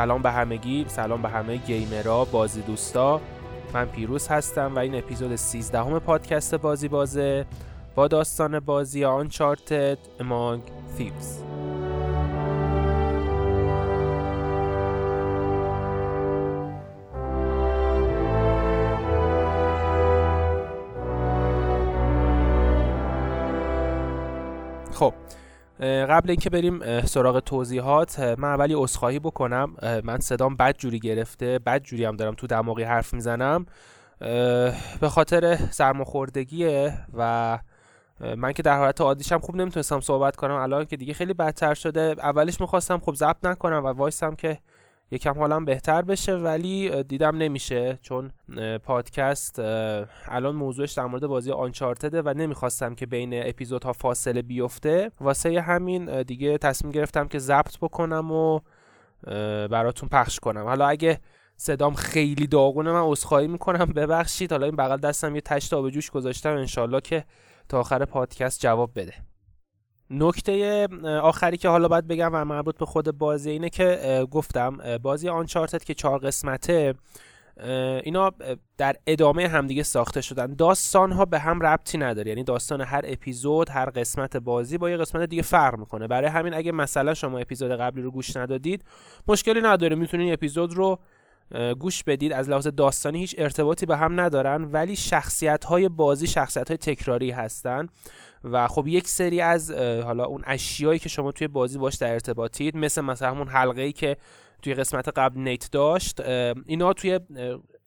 سلام به همگی. سلام به همه گیمرا بازی دوستا. من پیروز هستم و این اپیزود 13 همه پادکست بازی بازه با داستان بازی آنچارتد امانگ Thieves. خب قبل اینکه بریم سراغ توضیحات من اولی عذرخواهی بکنم. من صدام بد جوری گرفته بد جوری هم دارم تو دماغی حرف می‌زنم. به خاطر سرماخوردگیه و من که در حالت عادیشم خوب نمی‌تونستم صحبت کنم. الان که دیگه خیلی بدتر شده. اولش می‌خواستم خب ضبط نکنم و وایسم که یکم حالم بهتر بشه ولی دیدم نمیشه چون پادکست الان موضوعش در مورد بازی آنچارتده و نمی‌خواستم که بین اپیزودها فاصله بیفته. واسه همین دیگه تصمیم گرفتم که ضبط بکنم و براتون پخش کنم. حالا اگه صدام خیلی داغونه من عذرخواهی می‌کنم. ببخشید. حالا این بغل دستم یه تشت آب جوش گذاشتم. انشالله که تا آخر پادکست جواب بده. نکته آخری که حالا باید بگم و مربوط به خود بازی اینه که گفتم بازی آنچارتد که چهار قسمته اینا در ادامه همدیگه ساخته شدن. داستان ها به هم ربطی نداره. یعنی داستان هر اپیزود هر قسمت بازی با یه قسمت دیگه فرق می‌کنه. برای همین اگه مثلا شما اپیزود قبلی رو گوش ندادید مشکلی نداره. می‌تونید اپیزود رو گوش بدید. از لحاظ داستانی هیچ ارتباطی به هم ندارن ولی شخصیت های بازی شخصیت های تکراری هستن. و خب یک سری از حالا اون اشیایی که شما توی بازی باش در ارتباطید مثل مثلا همون حلقه ای که توی قسمت قبل نیت داشت اینا توی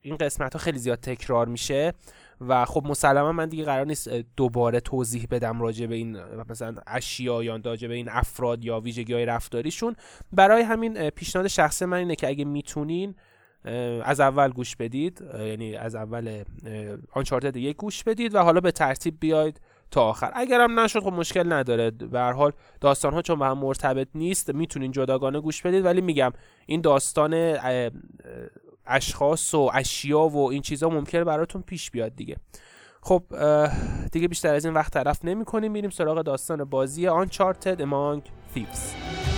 این قسمت ها خیلی زیاد تکرار میشه. و خب مسلما من دیگه قرار نیست دوباره توضیح بدم راجع به این مثلا اشیا یا راجع به این افراد یا ویژگی های رفتاریشون. برای همین پیشنهاد شخصی من اینه که اگه می‌تونین از اول گوش بدید یعنی از اول آنچارتد یک گوش بدید و حالا به ترتیب بیاید تا آخر. اگرم نشد خب مشکل نداره. به هر حال داستان ها چون به هم مرتبط نیست می‌تونین جداگانه گوش بدید. ولی میگم این داستان اشخاص و اشیا و این چیزا ممکنه براتون پیش بیاد دیگه. خب دیگه بیشتر از این وقت طرف نمی کنیم میریم سراغ داستان بازی آنچارتد امانگ Thieves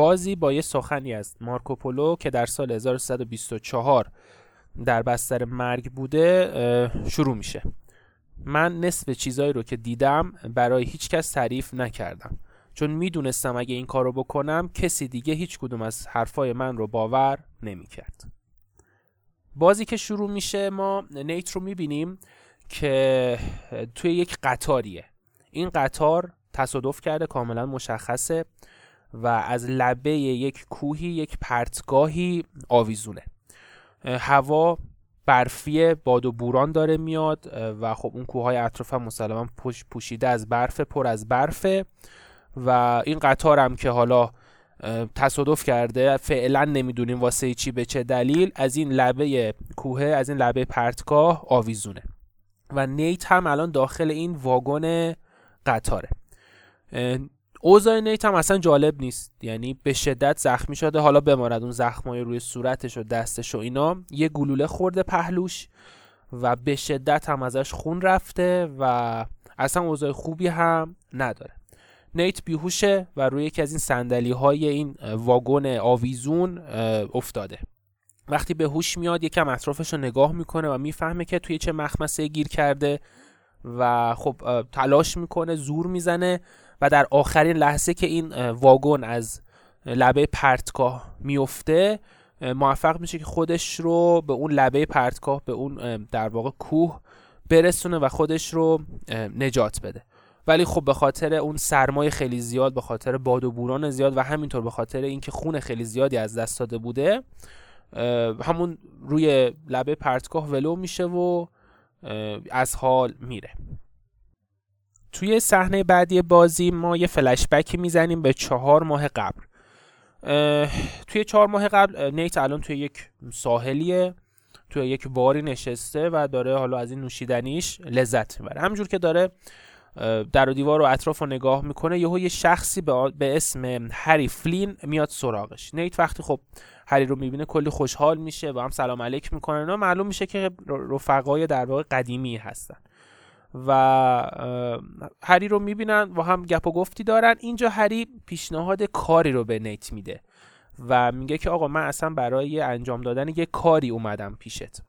بازی با یه سخنی است مارکوپولو که در سال 1324 در بستر مرگ بوده شروع میشه. من نصف چیزایی رو که دیدم برای هیچ کس تعریف نکردم. چون می‌دونستم اگه این کارو بکنم کسی دیگه هیچ کدوم از حرفای من رو باور نمی‌کرد. بازی که شروع میشه ما نیت رو می‌بینیم که توی یک قطاریه. این قطار تصادف کرده کاملا مشخصه. و از لبه یک کوهی یک پرتگاهی آویزونه. هوا برفی باد و بوران داره میاد و خب اون کوههای اطراف هم مسلما پوشیده از برف پر از برفه. و این قطار هم که حالا تصادف کرده فعلا نمی‌دونیم واسه چی به چه دلیل از این لبه کوه از این لبه پرتگاه آویزونه. و نیت هم الان داخل این واگن قطاره. اوضاع نیت هم اصلا جالب نیست. یعنی به شدت زخمی شده. حالا بمارد اون زخمای روی صورتش و دستش و اینا. یه گلوله خورده پهلوش و به شدت هم ازش خون رفته و اصلا اوضاع خوبی هم نداره. نیت بیهوشه و روی یکی از این سندلی های این واگن آویزون افتاده. وقتی به هوش میاد یکم اطرافش رو نگاه می‌کنه و می‌فهمه که توی چه مخمسه گیر کرده و خب تلاش می‌کنه زور می‌زنه و در آخرین لحظه که این واگن از لبه پرتگاه میفته موفق میشه که خودش رو به اون لبه پرتگاه به اون در واقع کوه برسونه و خودش رو نجات بده. ولی خب به خاطر اون سرمایه خیلی زیاد به خاطر باد و بوران زیاد و همینطور به خاطر اینکه خون خیلی زیادی از دست داده بوده همون روی لبه پرتگاه ولو میشه و از حال میره. توی صحنه بعدی بازی ما یه فلشبکی می‌زنیم به چهار ماه قبل. توی چهار ماه قبل نیت الان توی یک ساحلیه توی یک باری نشسته و داره حالا از این نوشیدنیش لذت می‌بره. همجور که داره در و دیوار و اطراف رو نگاه می‌کنه یهو یه شخصی به اسم هری فلین میاد سراغش. نیت وقتی خب هری رو می‌بینه کلی خوشحال میشه و هم سلام علیک می‌کنه. و معلوم میشه که رفقای در واقع قدیمی هستن. و هری رو می‌بینن و هم گپ و گفتی دارن. اینجا هری پیشنهاد کاری رو به نیت میده و میگه که آقا من اصلا برای انجام دادن یه کاری اومدم پیشت.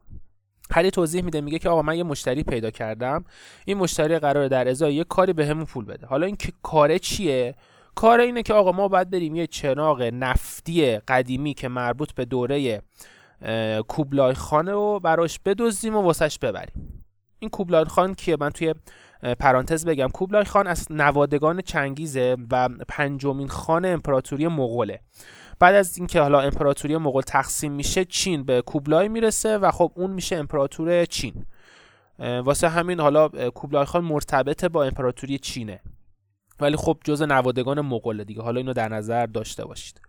هری توضیح میده میگه که آقا من یه مشتری پیدا کردم. این مشتری قراره در ازای یه کاری بهمون همون پول بده. حالا این که کاره چیه؟ کار اینه که آقا ما باید بریم یه چراغ نفتی قدیمی که مربوط به دوره کوبلای خانه رو براش بدزدیم و واسش ببریم. این کوبلای خان کیه؟ من توی پرانتز بگم. کوبلای خان از نوادگان چنگیزه و پنجمین خان امپراتوری مغوله. بعد از اینکه حالا امپراتوری مغول تقسیم میشه چین به کوبلای می‌رسه و خب اون میشه امپراتور چین. واسه همین حالا کوبلای خان مرتبط با امپراتوری چینه. ولی خب جز نوادگان مغول دیگه. حالا اینو در نظر داشته باشید.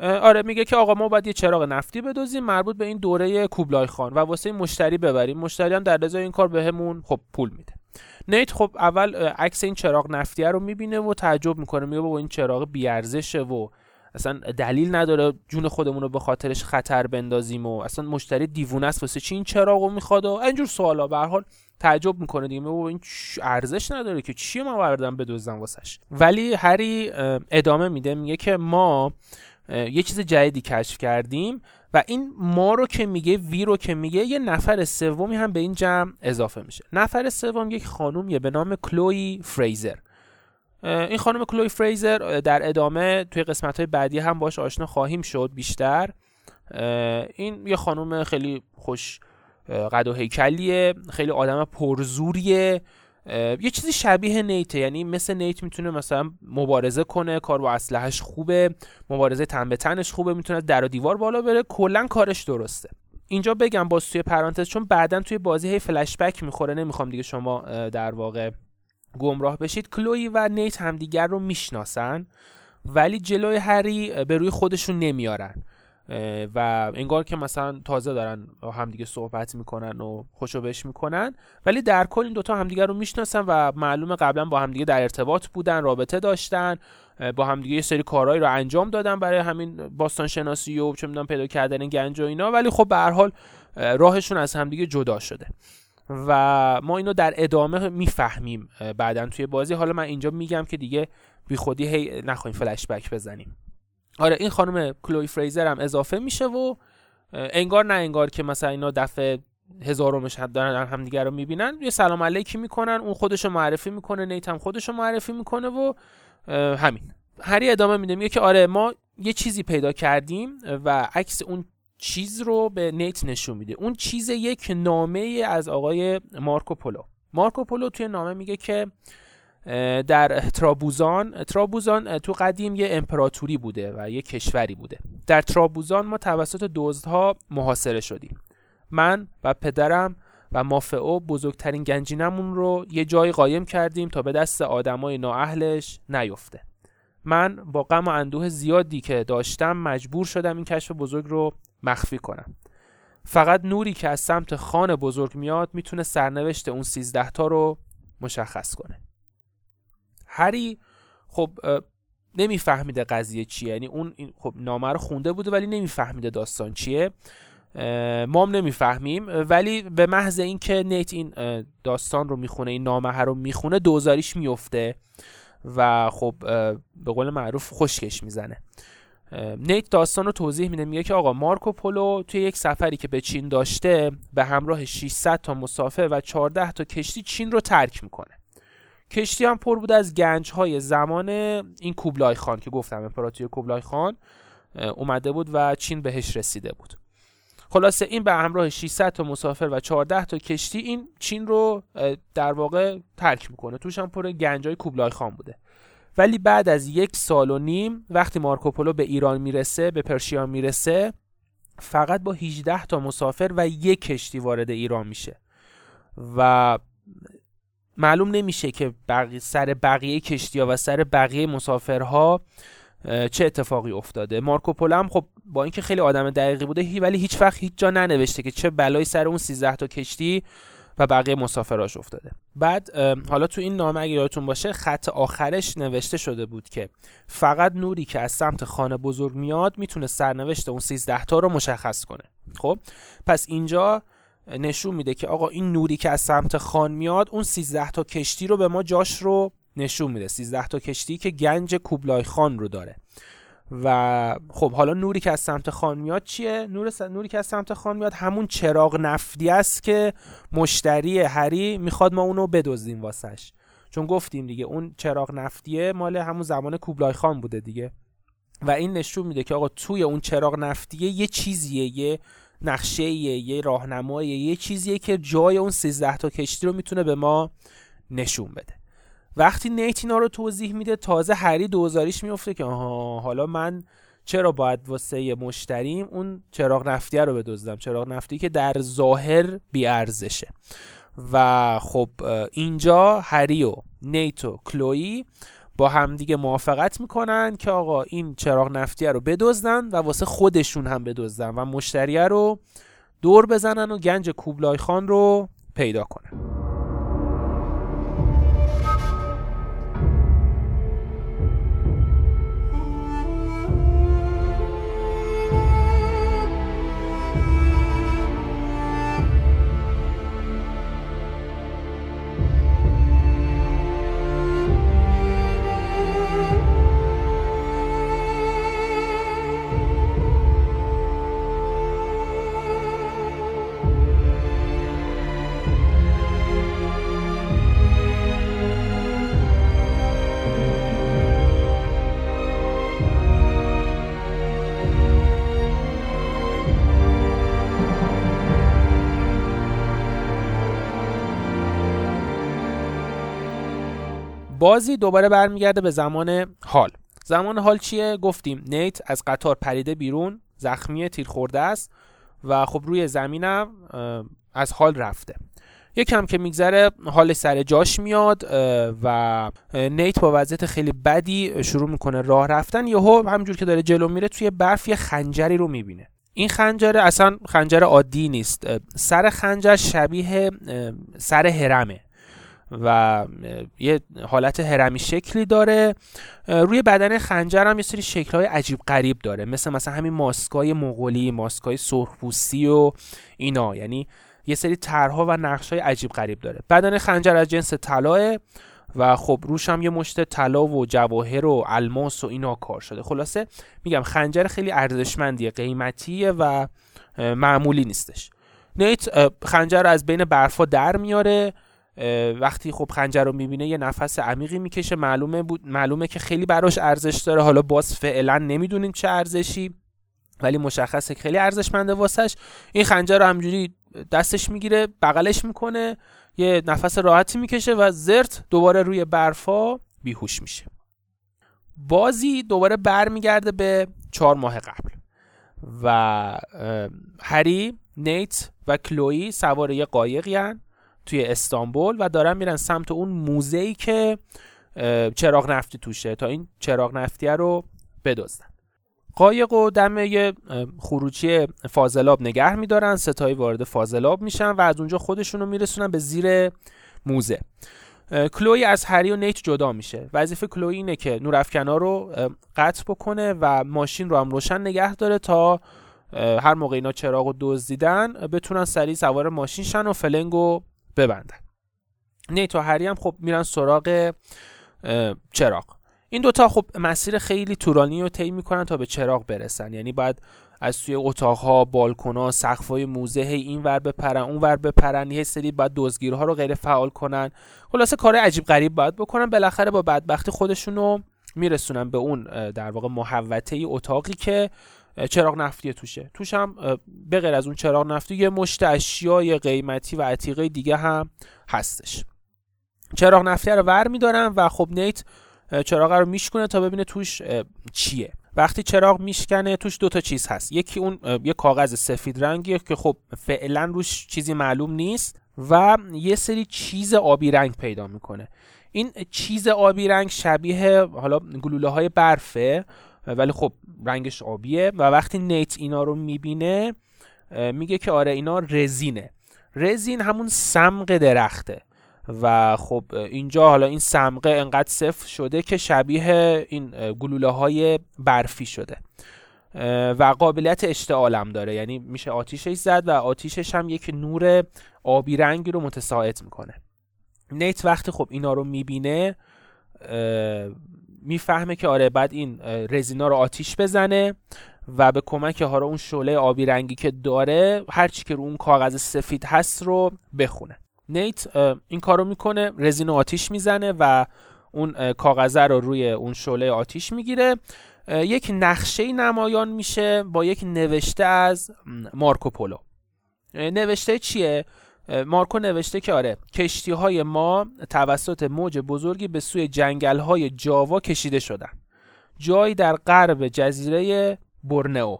آره میگه که آقا ما باید یه چراغ نفتی بدوزیم مربوط به این دوره کوبلای خان و واسه مشتری ببریم. مشتری هم در ازای این کار بهمون خب پول میده. نیت خب اول عکس این چراغ نفتی رو می‌بینه و تعجب می‌کنه. میگه بابا این چراغ بیارزشه و اصلا دلیل نداره جون خودمون رو به خاطرش خطر بندازیم و اصلا مشتری دیوونه است واسه چی این چراغو می‌خواد و اینجور سوالا. به حال تعجب می‌کنه دیگه. و این ارزش نداره که چی ما بردم بدوزم واسش. ولی هری ادامه میده. میگه که ما یه چیز جدیدی کشف کردیم و این ما رو که میگه وی رو که میگه یه نفر سومی هم به این جمع اضافه میشه. نفر سوم یک خانومیه به نام کلوی فریزر. این خانم کلوی فریزر در ادامه توی قسمت های بعدی هم باش آشنا خواهیم شد بیشتر. این یه خانم خیلی خوش قد و هیکلیه خیلی آدم پرزوریه. یه چیزی شبیه نیته یعنی مثل نیت می‌تونه مثلا مبارزه کنه کار با اسلحهش خوبه مبارزه تن به تنش خوبه می‌تونه در و دیوار بالا بره. کلا کارش درسته. اینجا بگم باز توی پرانتز چون بعدا توی بازی هی فلش بک می‌خوره نمی‌خوام دیگه شما در واقع گمراه بشید. کلوی و نیت همدیگر رو می‌شناسن ولی جلوی هری به روی خودشون نمیارن. و انگار که مثلا تازه دارن همدیگه صحبت می‌کنن و خوشو بش می‌کنن. ولی در کل این دوتا همدیگه رو می‌شناسن و معلومه قبلا با همدیگه در ارتباط بودن رابطه داشتن با همدیگه یه سری کارهایی رو انجام دادن برای همین باستان شناسی و چه می‌دونم پیدا کردن گنج و اینا. ولی خب به حال راهشون از همدیگه جدا شده. و ما اینو در ادامه می‌فهمیم بعدا توی بازی. حالا من اینجا میگم که دیگه بی خودی هی نخواهیم فلش بک بزنیم. آره این خانم کلوی فریزر هم اضافه میشه و انگار نه انگار که مثلا اینا دفعه هزارمش دارن همدیگه رو می‌بینن. یه سلام علیکی می‌کنن اون خودشو معرفی می‌کنه نیت هم خودشو معرفی می‌کنه و همین. هری ادامه میده میگه که آره ما یه چیزی پیدا کردیم و عکس اون چیز رو به نیت نشون میده. اون چیز یک نامه از آقای مارکو پولو. مارکو پولو توی نامه میگه که در ترابوزان ترابوزان تو قدیم یه امپراتوری بوده و یه کشوری بوده. در ترابوزان ما توسط دزدها محاصره شدیم. من و پدرم و مافعو بزرگترین گنجینمون رو یه جای قایم کردیم تا به دست آدمای نااهلش نیفته. من با غم و اندوه زیادی که داشتم مجبور شدم این کشف بزرگ رو مخفی کنم. فقط نوری که از سمت خان بزرگ میاد می‌تونه سرنوشت اون سیزده تا رو مشخص کنه. هری خب نمیفهمیده قضیه چیه. یعنی اون خب نامه رو خونده بوده ولی نمیفهمیده داستان چیه. ما هم نمی‌فهمیم. ولی به محض اینکه نیت این داستان رو می‌خونه این نامه رو می‌خونه دوزاریش میفته و خب به قول معروف خشکش می‌زنه. نیت داستان رو توضیح میده. میگه که آقا مارکو پولو توی یک سفری که به چین داشته به همراه 600 تا مسافر و 14 تا کشتی چین رو ترک می‌کنه. کشتی هم پر بود از گنج های زمان این کوبلای خان که گفتم امپراتوری کوبلای خان اومده بود و چین بهش رسیده بود. خلاصه این به همراه 600 تا مسافر و 14 تا کشتی این چین رو در واقع ترک می‌کنه. توش هم پر گنجای کوبلای خان بوده. ولی بعد از یک سال و نیم وقتی مارکوپولو به ایران می‌رسه به پرشیا می‌رسه فقط با 18 تا مسافر و یک کشتی وارد ایران میشه. و معلوم نمیشه که بقی سر بقیه کشتی ها و سر بقیه مسافرها چه اتفاقی افتاده. مارکوپولو هم خب با اینکه خیلی آدم دقیقی بوده ولی هیچ وقت هیچ جا ننوشته که چه بلایی سر اون 13 تا کشتی و بقیه مسافراش افتاده. بعد حالا تو این نامه اگه یادتون باشه خط آخرش نوشته شده بود که فقط نوری که از سمت خانه بزرگ میاد می‌تونه سرنوشت اون 13 تا رو مشخص کنه. خب پس اینجا نشون میده که آقا این نوری که از سمت خان میاد اون 13 تا کشتی رو به ما جاش رو نشون میده. 13 تا کشتی که گنج کوبلای خان رو داره. و خب حالا نوری که از سمت خان میاد چیه؟ نور نوری که از سمت خان میاد همون چراغ نفتی است که مشتری هری می‌خواد ما اونو بدزدیم واسش. چون گفتیم دیگه اون چراغ نفتیه مال همون زمان کوبلای خان بوده دیگه. و این نشون میده که آقا توی اون چراغ نفتیه یه چیزیه یه نقشه یه راهنماییه یه چیزیه که جای اون 13 تا کشتی رو می‌تونه به ما نشون بده. وقتی نیت اینا رو توضیح میده تازه هری دوزاریش میفته که آها حالا من چرا باید واسه مشتریم اون چراغ نفتی رو بدزدم؟ چراغ نفتی که در ظاهر بیارزشه. و خب اینجا هری و نیت و کلوی با همدیگه موافقت می‌کنن که آقا این چراغ نفتی رو بدزدن و واسه خودشون هم بدزدن و مشتریه رو دور بزنن و گنج کوبلای خان رو پیدا کنن. بازی دوباره برمیگرده به زمان حال. زمان حال چیه؟ گفتیم. نیت از قطار پریده بیرون زخمی تیر خورده است و خب روی زمینم از حال رفته. یکم که میگذره حال سر جاش میاد و نیت با وضعیت خیلی بدی شروع می‌کنه راه رفتن. یهو همجور که داره جلو میره توی برف یه خنجری رو می‌بینه. این خنجر اصلا خنجر عادی نیست. سر خنجر شبیه سر هرمه. و یه حالت هرمی شکلی داره. روی بدن خنجر هم یه سری شکلهای عجیب غریب داره. مثل مثلا همین ماسکای مغولی ماسکای سرخپوستی و اینا. یعنی یه سری طرها و نقشهای عجیب غریب داره. بدن خنجر از جنس طلاه و خب روش هم یه مشت طلا و جواهر و الماس و اینا کار شده. خلاصه میگم خنجر خیلی ارزشمندیه قیمتیه و معمولی نیستش. نیت خنجر رو از بین برفا در میاره. وقتی خب خنجر رو می‌بینه یه نفس عمیقی می‌کشه. معلومه بود معلومه که خیلی براش ارزش داره. حالا باز فعلا نمی‌دونیم چه ارزشی ولی مشخصه که خیلی ارزشمنده واسش. این خنجر رو همجوری دستش می‌گیره بغلش می‌کنه یه نفس راحتی می‌کشه و زرت دوباره روی برفا بیهوش میشه. بازی دوباره برمیگرده به چهار ماه قبل و هری نیت و کلوی سوار یه قایقی توی استانبول و دارن میرن سمت اون موزه ای که چراغ نفتی توشه تا این چراغ نفتی رو بدزدن. قایق و دم خروجی فاضلاب نگه میدارن ستایی وارد فاضلاب میشن و از اونجا خودشون رو میرسونن به زیر موزه. کلوی از هری و نیت جدا میشه. وظیفه کلوی اینه که نورافکنا رو قطع بکنه و ماشین رو هم روشن نگه داره تا هر موقع اینا چراغ رو دزدیدن بتونن سریع سوار ماشین شن و فلنگ ببندن. نیت و هری هم خب میرن سراغ چراغ. این دوتا خب مسیر خیلی طولانی رو طی می‌کنن تا به چراغ برسن. یعنی باید از توی اتاقها بالکونا سقفای موزه هی این ور بپرن اون ور بپرن. یه سری باید دزگیرها رو غیر فعال کنن. خلاصه کار عجیب غریب باید بکنن. بالاخره با بدبختی خودشون رو میرسونن به اون در واقع محوطه اتاقی که چراغ نفتی توشه. توش هم به غیر از اون چراغ نفتی یه مشت اشیای قیمتی و عتیقه دیگه هم هستش. چراغ نفتی رو ور میدارن و خب نیت چراغ رو میشکنه تا ببینه توش چیه. وقتی چراغ میشکنه توش دوتا چیز هست. یکی اون یه کاغذ سفید رنگیه که خب فعلا روش چیزی معلوم نیست و یه سری چیز آبی رنگ پیدا می‌کنه. این چیز آبی رنگ شبیه حالا گلوله های برفه ولی خب رنگش آبیه و وقتی نیت اینا رو می‌بینه میگه که آره اینا رزینه. رزین همون سمق درخته و خب اینجا حالا این سمقه انقدر صفر شده که شبیه این گلوله های برفی شده. و قابلیت اشتعالم داره. یعنی میشه آتیشش زد و آتیشش هم یک نور آبی رنگی رو متساعد می‌کنه. نیت وقتی خب اینا رو می‌بینه می‌فهمه که آره بعد این رزینا رو آتیش بزنه و به کمک حالا اون شعله آبی رنگی که داره هرچی که رو اون کاغذ سفید هست رو بخونه. نیت این کارو می‌کنه رزین آتیش می‌زنه و اون کاغذه رو روی اون شعله آتیش می‌گیره. یک نقشه نمایان میشه با یک نوشته از مارکو پولو. نوشته چیه؟ مارکو نوشته که آره کشتی های ما توسط موج بزرگی به سوی جنگل های جاوا کشیده شدن. جایی در غرب جزیره برنئو.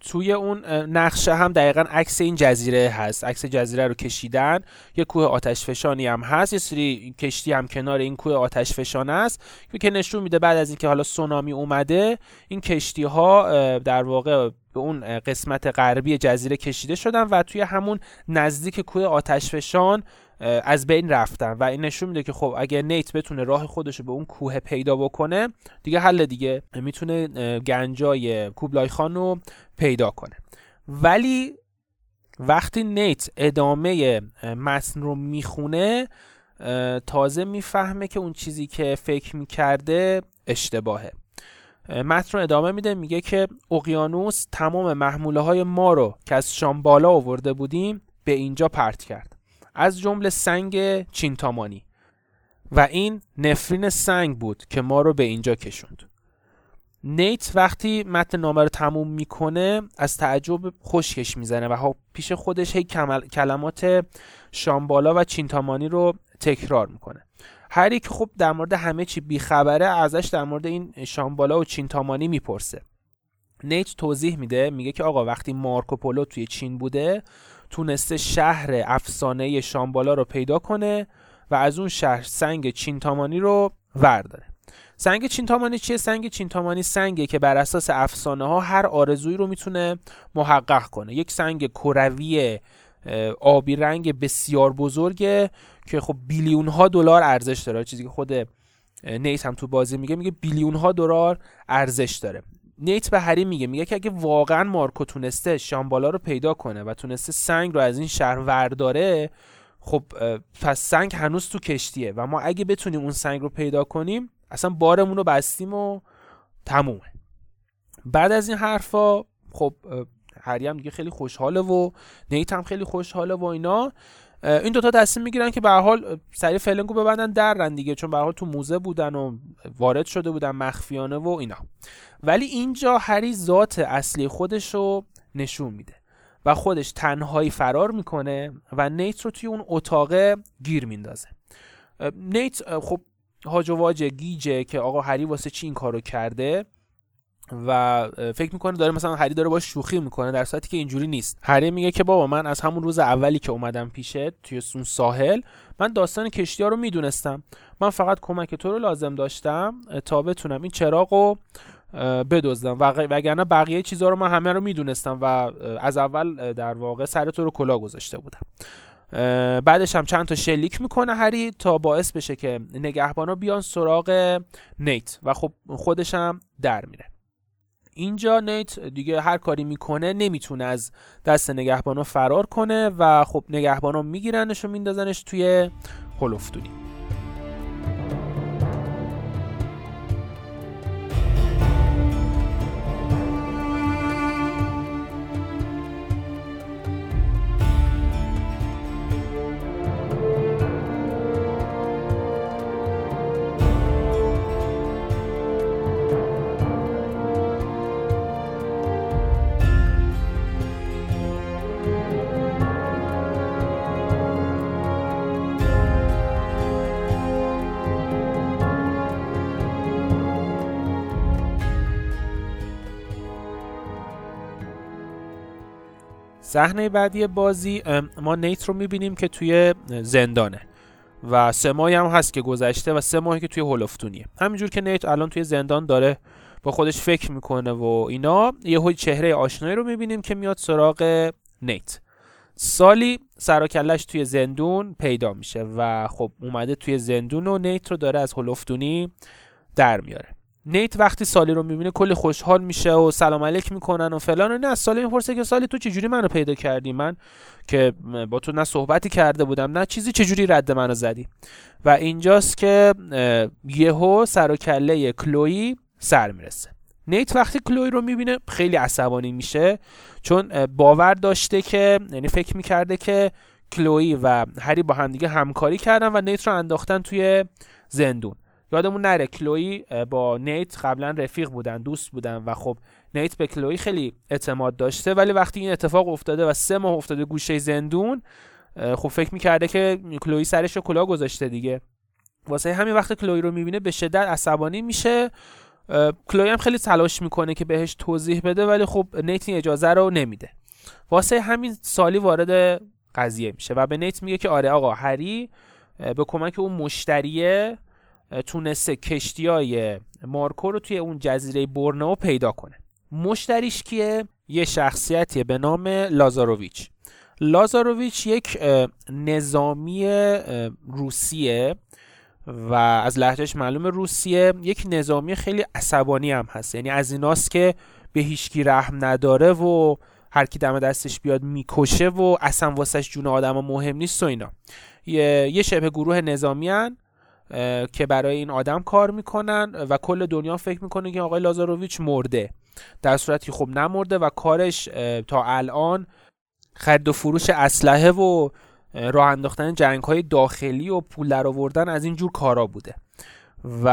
توی اون نقشه هم دقیقا عکس این جزیره هست. عکس جزیره رو کشیدن یه کوه آتش فشانی هم هست. یه سری کشتی هم کنار این کوه آتش فشان است که نشون میده بعد از اینکه حالا سونامی اومده این کشتی ها در واقع به اون قسمت غربی جزیره کشیده شدن و توی همون نزدیک کوه آتش فشان از بین رفتن. و این نشون میده که خب اگه نیت بتونه راه خودش به اون کوه پیدا بکنه دیگه حل دیگه. می‌تونه گنجای کوبلای خان رو پیدا کنه. ولی وقتی نیت ادامه متن رو می‌خونه تازه می‌فهمه که اون چیزی که فکر می‌کرده اشتباهه. متن رو ادامه میده میگه که اقیانوس تمام محموله های ما رو که از شام بالا آورده بودیم به اینجا پرت کرد. از جمله سنگ چینتامانی. و این نفرین سنگ بود که ما رو به اینجا کشوند. نیت وقتی متن نامه رو تموم می‌کنه از تعجب خشکش می‌زنه و پیش خودش هی کلمات شامبالا و چینتامانی رو تکرار می‌کنه. هر که خب در مورد همه چی بیخبره ازش در مورد این شامبالا و چینتامانی می‌پرسه. نیت توضیح میده میگه که آقا وقتی مارکوپولو توی چین بوده تونسته شهر افسانه شامبالا رو پیدا کنه و از اون شهر سنگ چینتامانی رو ورداره سنگ چینتامانی چیه؟ سنگ چینتامانی سنگه که بر اساس افسانه ها هر آرزویی رو می‌تونه محقق کنه. یک سنگ کروی آبی رنگ بسیار بزرگه که خب بیلیون ها دلار ارزش داره. چیزی که خود نیت هم تو بازی میگه میگه بیلیون ها دلار ارزش داره. نیت به هری میگه میگه که اگه واقعا مارکو تونسته شامبالا رو پیدا کنه و تونسته سنگ رو از این شهر ورداره خب پس سنگ هنوز تو کشتیه و ما اگه بتونیم اون سنگ رو پیدا کنیم اصلا بارمون رو بستیم و تمومه. بعد از این حرفا خب هری هم دیگه خیلی خوشحاله و نیت هم خیلی خوشحاله و اینا. این دوتا تصمیم می‌گیرن که به حال سری فلنگو ببندن درن دیگه چون به حال تو موزه بودن و وارد شده بودن مخفیانه و اینا. ولی اینجا هری ذات اصلی خودش رو نشون میده و خودش تنهایی فرار می‌کنه و نیت رو توی اون اتاق گیر میندازه. نیت خب هاج و گیجه که آقا هری واسه چی این کارو کرده؟ و فکر می‌کنه داره مثلا هری داره باش شوخی می‌کنه در صورتی که اینجوری نیست. هری میگه که بابا من از همون روز اولی که اومدم پیشت توی اون ساحل من داستان کشتی ها رو می‌دونستم. من فقط کمک تو رو لازم داشتم تا بتونم این چراغ رو بدزدم. و وگرنه بقیه چیزها رو من همه رو می‌دونستم و از اول در واقع سر تو رو کلا گذاشته بودم. بعدش هم چند تا شلیک می‌کنه هری تا باعث بشه که نگهبانا بیان سراغ نیت. و خب خودش هم در میره. اینجا نیت دیگه هر کاری می‌کنه نمی‌تونه از دست نگهبانا فرار کنه و خب نگهبانا میگیرنش و میندازنش توی هلوفتونی صحنه بعدی بازی ما نیت رو می‌بینیم که توی زندانه. و سه ماهی هم هست که گذشته و سه ماهی که توی هولفتونیه همینجور که نیت الان توی زندان داره با خودش فکر می‌کنه و اینا یه چهره آشنایی رو می‌بینیم که میاد سراغ نیت. سالی سراکلش توی زندون پیدا میشه و خب اومده توی زندون و نیت رو داره از هولفتونی در میاره. نیت وقتی سالی رو می‌بینه کلی خوشحال میشه و سلام علیک می‌کنن و فلان و نه از سالی می‌پرسه که سالی تو چجوری منو پیدا کردی؟ من که با تو نه صحبتی کرده بودم نه چیزی چجوری رد منو زدی؟ و اینجاست که یهو سر و کله کلوی سر می‌رسه. نیت وقتی کلوی رو می‌بینه خیلی عصبانی میشه چون باور داشته که یعنی فکر می‌کرده که کلوی و هری با همدیگه همکاری کردن و نیت رو انداختن توی زندون. یادمون نره کلوی با نیت قبلا رفیق بودن دوست بودن و خب نیت به کلوی خیلی اعتماد داشته ولی وقتی این اتفاق افتاده و سه ماه افتاده گوشه زندون خب فکر می‌کرده که کلوی سرش رو کلا گذاشته دیگه. واسه همین وقت کلوی رو می‌بینه به شدت عصبانی میشه. کلوی هم خیلی تلاش می‌کنه که بهش توضیح بده ولی خب نیت این اجازه رو نمیده. واسه همین سالی وارد قضیه میشه و به نیت میگه که آره آقا هری به کمک اون مشتریه تونسته کشتی های مارکو رو توی اون جزیره برنو پیدا کنه. مشتریش کیه؟ یه شخصیتیه به نام لازاروویچ. لازاروویچ یک نظامی روسیه و از لحجهش معلوم روسیه. یک نظامی خیلی عصبانی هم هست. یعنی از ایناست که به هیچکی رحم نداره و هر کی دم دستش بیاد می‌کشه و اصلا واسش جون آدم مهم نیست و اینا. یه, یه شبه گروه نظامی هن. که برای این آدم کار می‌کنن و کل دنیا فکر می‌کنه که آقای لازاروویچ مرده. در صورتی خب نمرده و کارش تا الان خرید و فروش اسلحه و راه انداختن جنگ های داخلی و پول در آوردن از این جور کارا بوده. و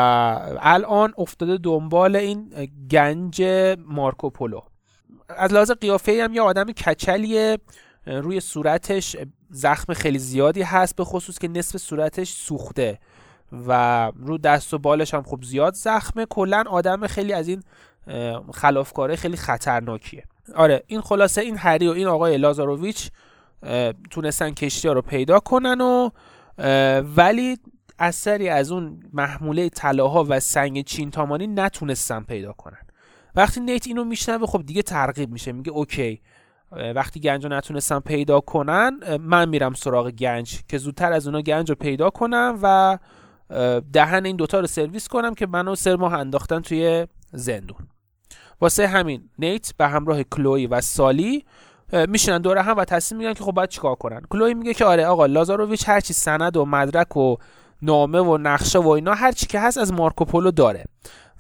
الان افتاده دنبال این گنج مارکوپولو از لحاظ قیافه هم یه آدم کچلیه روی صورتش زخم خیلی زیادی هست به خصوص که نصف صورتش سوخته. و رو دست و بالش هم خب زیاد زخمه. کلا آدم خیلی از این خلافکاره خیلی خطرناکیه. آره این خلاصه این هری و این آقای لازاروویچ تونستن کشتی ها رو پیدا کنن و ولی اثری از اون محموله طلاها و سنگ چین تامانی نتونستن پیدا کنن. وقتی نیت اینو میشنوه خب دیگه ترغیب میشه. میگه اوکی وقتی گنج رو نتونستن پیدا کنن من میرم سراغ گنج که زودتر از اونا گنج رو پیدا کنم و دهن این دوتا رو سرویس کنم که منو سر ماه انداختن توی زندون. واسه همین نیت به همراه کلوی و سالی میشینن دوره هم و تصمیم میگن که خب باید چیکار کنن. کلوی میگه که آره آقا لازاروویچ هرچی سند و مدرک و نامه و نقشه و اینا هرچی که هست از مارکوپولو داره.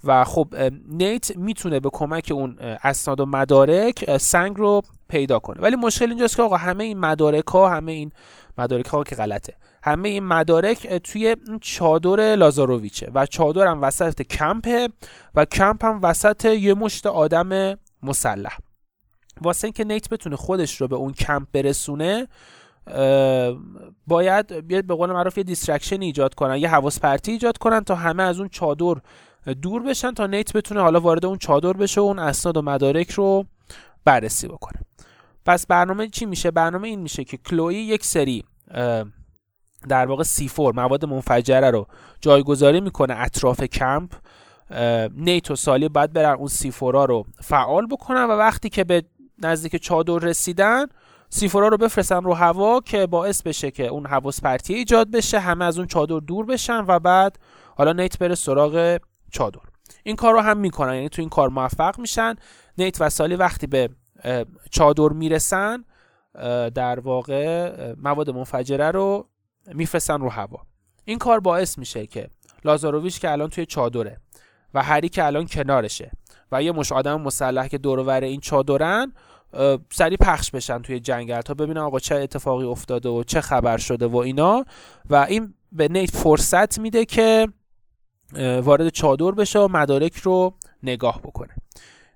و خب نیت می‌تونه به کمک اون اسناد و مدارک سنگ رو پیدا کنه. ولی مشکل اینجاست که آقا همه این مدارک ها همه این مدارک ها که غلطه. همه این مدارک توی چادر لازاروویچه و چادر هم وسط کمپه و کمپ هم وسط یه مشت آدم مسلح. واسه اینکه نیت بتونه خودش رو به اون کمپ برسونه باید بیاد به قول معروف یه distraction ایجاد کنن یه حواس پرتی ایجاد کنن تا همه از اون چادر دور بشن تا نیت بتونه حالا وارد اون چادر بشه و اون اسناد و مدارک رو بررسی بکنه. پس برنامه چی میشه؟ برنامه این میشه که کلوی یک سری در واقع سیفور مواد منفجره رو جایگذاری می‌کنه اطراف کمپ نیت و سالی باید برن اون سیفورا رو فعال بکنن و وقتی که به نزدیک چادر رسیدن سیفورا رو بفرستن رو هوا که باعث بشه که اون حواس پرتی ایجاد بشه همه از اون چادر دور بشن و بعد حالا نیت بره سراغ چادر. این کار رو هم می‌کنن یعنی تو این کار موفق میشن. نیت و سالی وقتی به چادر می‌رسن در واقع مواد منفجره رو میفرستن رو هوا. این کار باعث میشه که لازاروویچ که الان توی چادره و هری که الان کنارشه و یه مش آدم مسلح که دور این چادرن سری پخش بشن توی جنگل تا ببینن آقا چه اتفاقی افتاده و چه خبر شده و اینا. و این به نیت فرصت میده که وارد چادر بشه و مدارک رو نگاه بکنه.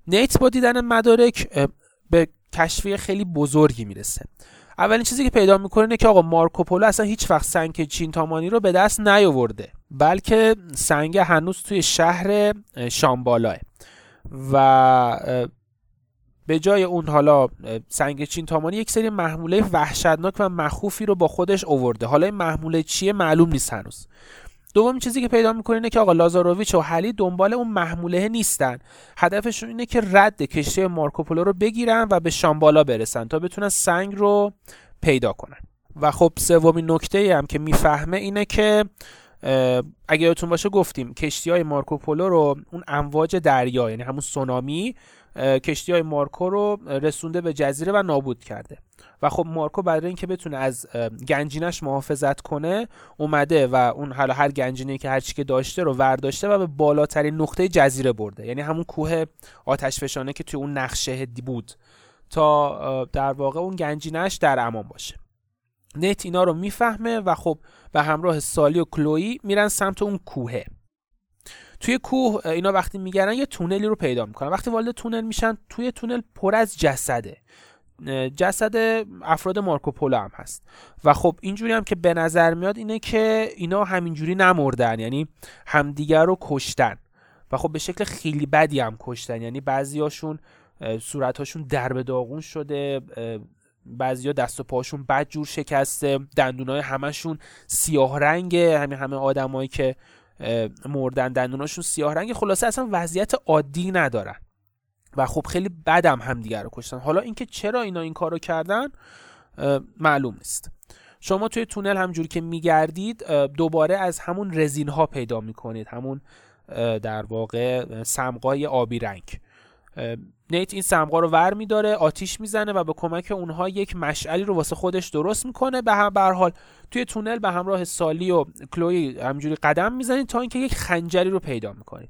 نیت با دیدن مدارک به کشفی خیلی بزرگی می‌رسه. اولین چیزی که پیدا می‌کنه اینه که آقا مارکوپولو اصلا هیچ وقت سنگ چینتامانی رو به دست نیاورده بلکه سنگ هنوز توی شهر شامبالاه. و به جای اون حالا سنگ چین تامانی یک سری محموله وحشتناک و مخوفی رو با خودش اوورده. حالا این محموله چیه؟ معلوم نیست هنوز. دوم چیزی که پیدا می‌کنه اینه که آقا لازاروویچ و حلی دنبال اون محموله نیستن. هدفشون اینه که رد کشتی مارکوپولو رو بگیرن و به شامبالا برسن تا بتونن سنگ رو پیدا کنن. و خب سومین نکته هم که می‌فهمه اینه که اگه یادتون باشه گفتیم کشتی های مارکوپولو رو اون امواج دریا یعنی همون سونامی کشتی های مارکو رو رسونده به جزیره و نابود کرده. و خب مارکو برای اینکه بتونه از گنجینش محافظت کنه اومده و اون حالا هر گنجینه که هر چی که داشته رو ورداشته و به بالاترین نقطه جزیره برده. یعنی همون کوه آتش فشانه که توی اون نقشه بود تا در واقع اون گنجینش در امان باشه. نت اینا رو می‌فهمه و خب به همراه سالی و کلوی میرن سمت اون کوهه توی کوه اینا وقتی میگردن یه تونلی رو پیدا می‌کنن. وقتی وارد تونل میشن توی تونل پر از جسده. جسد افراد مارکوپولو هم هست. و خب اینجوری هم که به نظر میاد اینه که اینا همینجوری نمردن یعنی همدیگر رو کشتن. و خب به شکل خیلی بدی هم کشتن. یعنی بعضیاشون صورتهاشون درب داغون شده بعضیا دست و پاشون بد جور شکسته دندونای همشون سیاه رنگه. همین همه آدمایی که مردن دندوناشون سیاه رنگ خلاصه اصلا وضعیت عادی ندارن. و خب خیلی بدم همدیگه رو کشتن. حالا اینکه چرا اینا این کارو کردن معلوم نیست. شما توی تونل همجوری که میگردید دوباره از همون رزین ها پیدا می‌کنید. همون در واقع سمقای آبی رنگ. نیت این سمقا رو ور میداره آتیش می‌زنه و به کمک اونها یک مشعلی رو واسه خودش درست می‌کنه. به هر حال توی تونل به همراه سالی و کلوی همجوری قدم می‌زنید تا اینکه یک خنجری رو پیدا می‌کنید.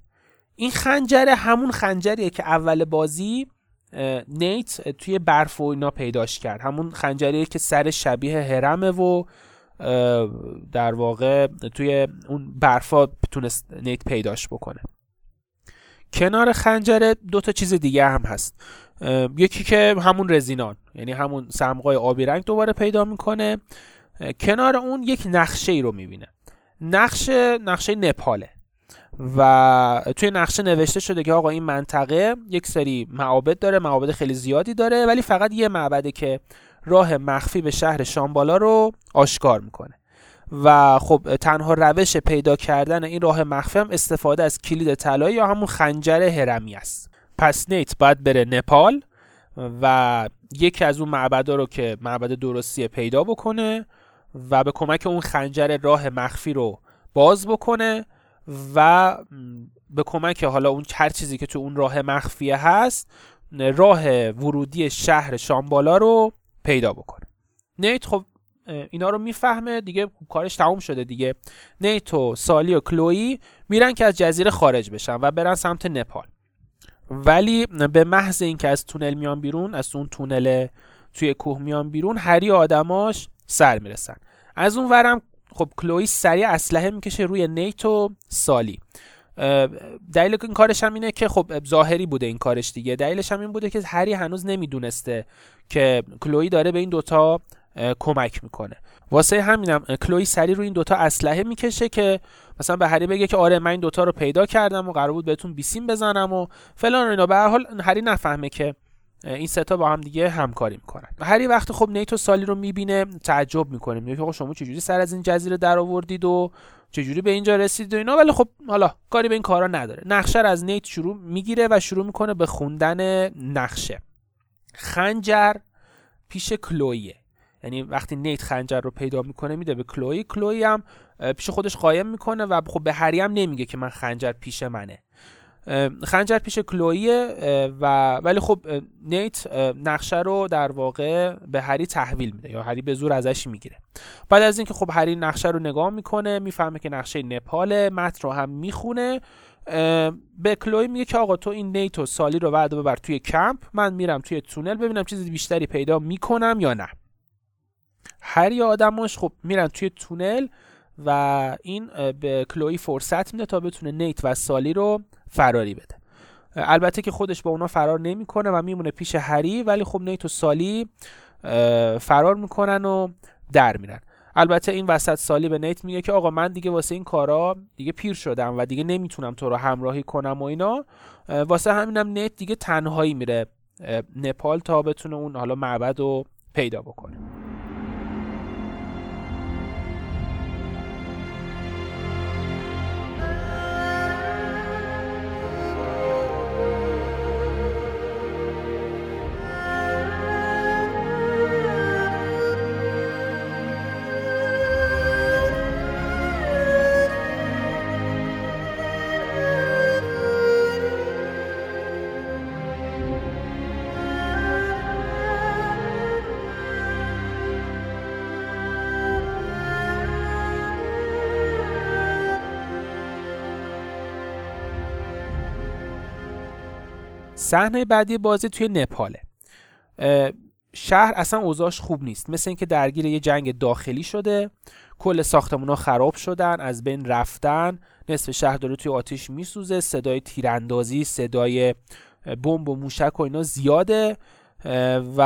این خنجره همون خنجریه که اول بازی نیت توی برف و اینا پیداش کرد. همون خنجریه که سر شبیه هرمه و در واقع توی اون برفا تونست نیت پیداش بکنه. کنار خنجره دو تا چیز دیگه هم هست. یکی که همون رزینان یعنی همون سمقای آبی رنگ دوباره پیدا می‌کنه. کنار اون یک نقشه ای رو می‌بینه. نقشه نقشه نپاله. و توی نقشه نوشته شده که آقا این منطقه یک سری معابد داره معابد خیلی زیادی داره ولی فقط یه معبده که راه مخفی به شهر شامبالا رو آشکار می‌کنه. و خب تنها روش پیدا کردن این راه مخفی هم استفاده از کلید طلایی یا همون خنجر هرمی است. پس نیت باید بره نپال و یکی از اون معبدا رو که معبد درستی پیدا بکنه و به کمک اون خنجر راه مخفی رو باز بکنه و به کمک حالا اون هر چیزی که تو اون راه مخفیه هست راه ورودی شهر شامبالا رو پیدا بکنه. نیت خب اینا رو می‌فهمه دیگه کارش تموم شده دیگه. نیتو سالی و کلوی میرن که از جزیره خارج بشن و برن سمت نپال. ولی به محض اینکه از تونل میان بیرون از اون تونل توی کوه میان بیرون هری آدماش سر می‌رسن. از اون ورم خب کلوی سریع اسلحه می‌کشه روی نیتو سالی. دلیل این کارش هم اینه که خب ظاهری بوده این کارش دیگه. دلیلش هم این بوده که هری هنوز نمی‌دونسته که کلوی داره به این دوتا کمک می‌کنه. واسه همینم کلوی سری رو این دوتا اسلحه می‌کشه که مثلا به هری بگه که آره من این دوتا رو پیدا کردم و قرار بود بهتون بیسیم بزنم و فلان اینا. به هر حال هری نفهمه که این ستا با هم دیگه همکاری می‌کنن. هری وقت خب نیتو سالی رو می‌بینه تعجب می‌کنه میگه آقا شما چجوری سر از این جزیره در آوردید و چجوری به اینجا رسیدید و اینا؟ ولی خب حالا کاری به این کارا نداره. نقشه از نیت شروع می‌گیره و شروع می‌کنه به خوندن نقشه. خنجر پیش کلویه. یعنی وقتی نیت خنجر رو پیدا می‌کنه میده به کلوی. کلوی هم پیش خودش قایم می‌کنه و خب به هری هم نمیگه که من خنجر پیش منه. خنجر پیش کلویه و ولی خب نیت نقشه رو در واقع به هری تحویل میده یا هری به زور ازش می‌گیره. بعد از اینکه خب هری نقشه رو نگاه می‌کنه می‌فهمه که نقشه نپال متن رو هم می‌خونه به کلوی میگه که آقا تو این نیت و سالی رو بعد ببر توی کمپ من میرم توی تونل ببینم چیزی بیشتری پیدا می‌کنم یا نه. هر یه آدماش خب میرن توی تونل و این به کلوی فرصت میده تا بتونه نیت و سالی رو فراری بده. البته که خودش با اونا فرار نمی‌کنه و میمونه پیش هری ولی خب نیت و سالی فرار می‌کنن و در میرن. البته این وسط سالی به نیت میگه که آقا من دیگه واسه این کارا دیگه پیر شدم و دیگه نمی‌تونم تو رو همراهی کنم و اینا. واسه همینم نیت دیگه تنهایی میره نپال تا بتونه اون حالا معبد رو پیدا بکنه. صحنه بعدی بازی توی نپاله. شهر اصلا اوضاعش خوب نیست. مثل اینکه درگیر یه جنگ داخلی شده. کل ساختمونا خراب شدن از بین رفتن. نصف شهر داره توی آتیش میسوزه. صدای تیراندازی صدای بمب و موشک و اینا زیاده. و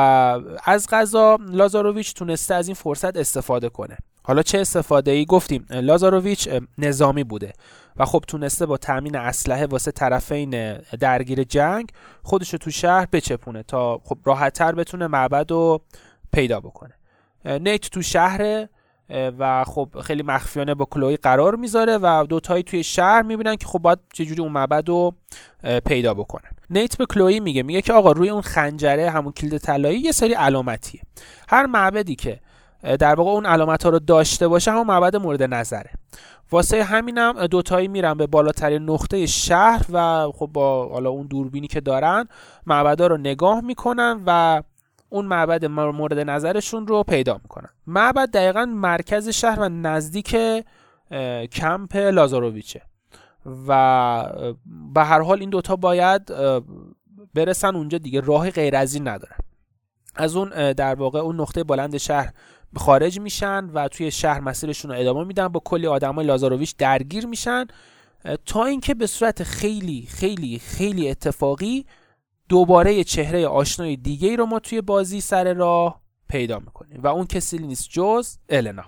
از غذا لازاروویچ تونسته از این فرصت استفاده کنه. حالا چه استفاده ای گفتیم لازاروویچ نظامی بوده. و خب تونسته با تامین اسلحه واسه طرفین درگیر جنگ خودش تو شهر بچپونه تا خب راحتتر بتونه معبد رو پیدا بکنه. نیت تو شهر و خب خیلی مخفیانه با کلوی قرار می‌ذاره و دوتایی توی شهر می‌بینن که خب باید چجوری اون معبد رو پیدا بکنن. نیت به کلوی میگه میگه که آقا روی اون خنجره همون کلید طلایی یه سری علامتیه. هر معبدی که در واقع اون علامت ها رو داشته باشه همون معبد مورد نظره. واسه همینم دوتایی میرن به بالاترین نقطه شهر و خب با حالا اون دوربینی که دارن معبدا رو نگاه می‌کنن و اون معبد مورد نظرشون رو پیدا می‌کنن. معبد دقیقا مرکز شهر و نزدیک کمپ لازاروویچه. و به هر حال این دوتا باید برسن اونجا دیگه. راه غیر از این ندارن. از اون در واقع اون نقطه بلند شهر خارج میشن و توی شهر مسیرشون رو ادامه میدن با کلی آدمای لازاروویچ درگیر میشن. تا اینکه به صورت خیلی خیلی خیلی اتفاقی دوباره چهره آشنای دیگه رو ما توی بازی سر راه پیدا می‌کنیم. و اون کسی نیست جز النا.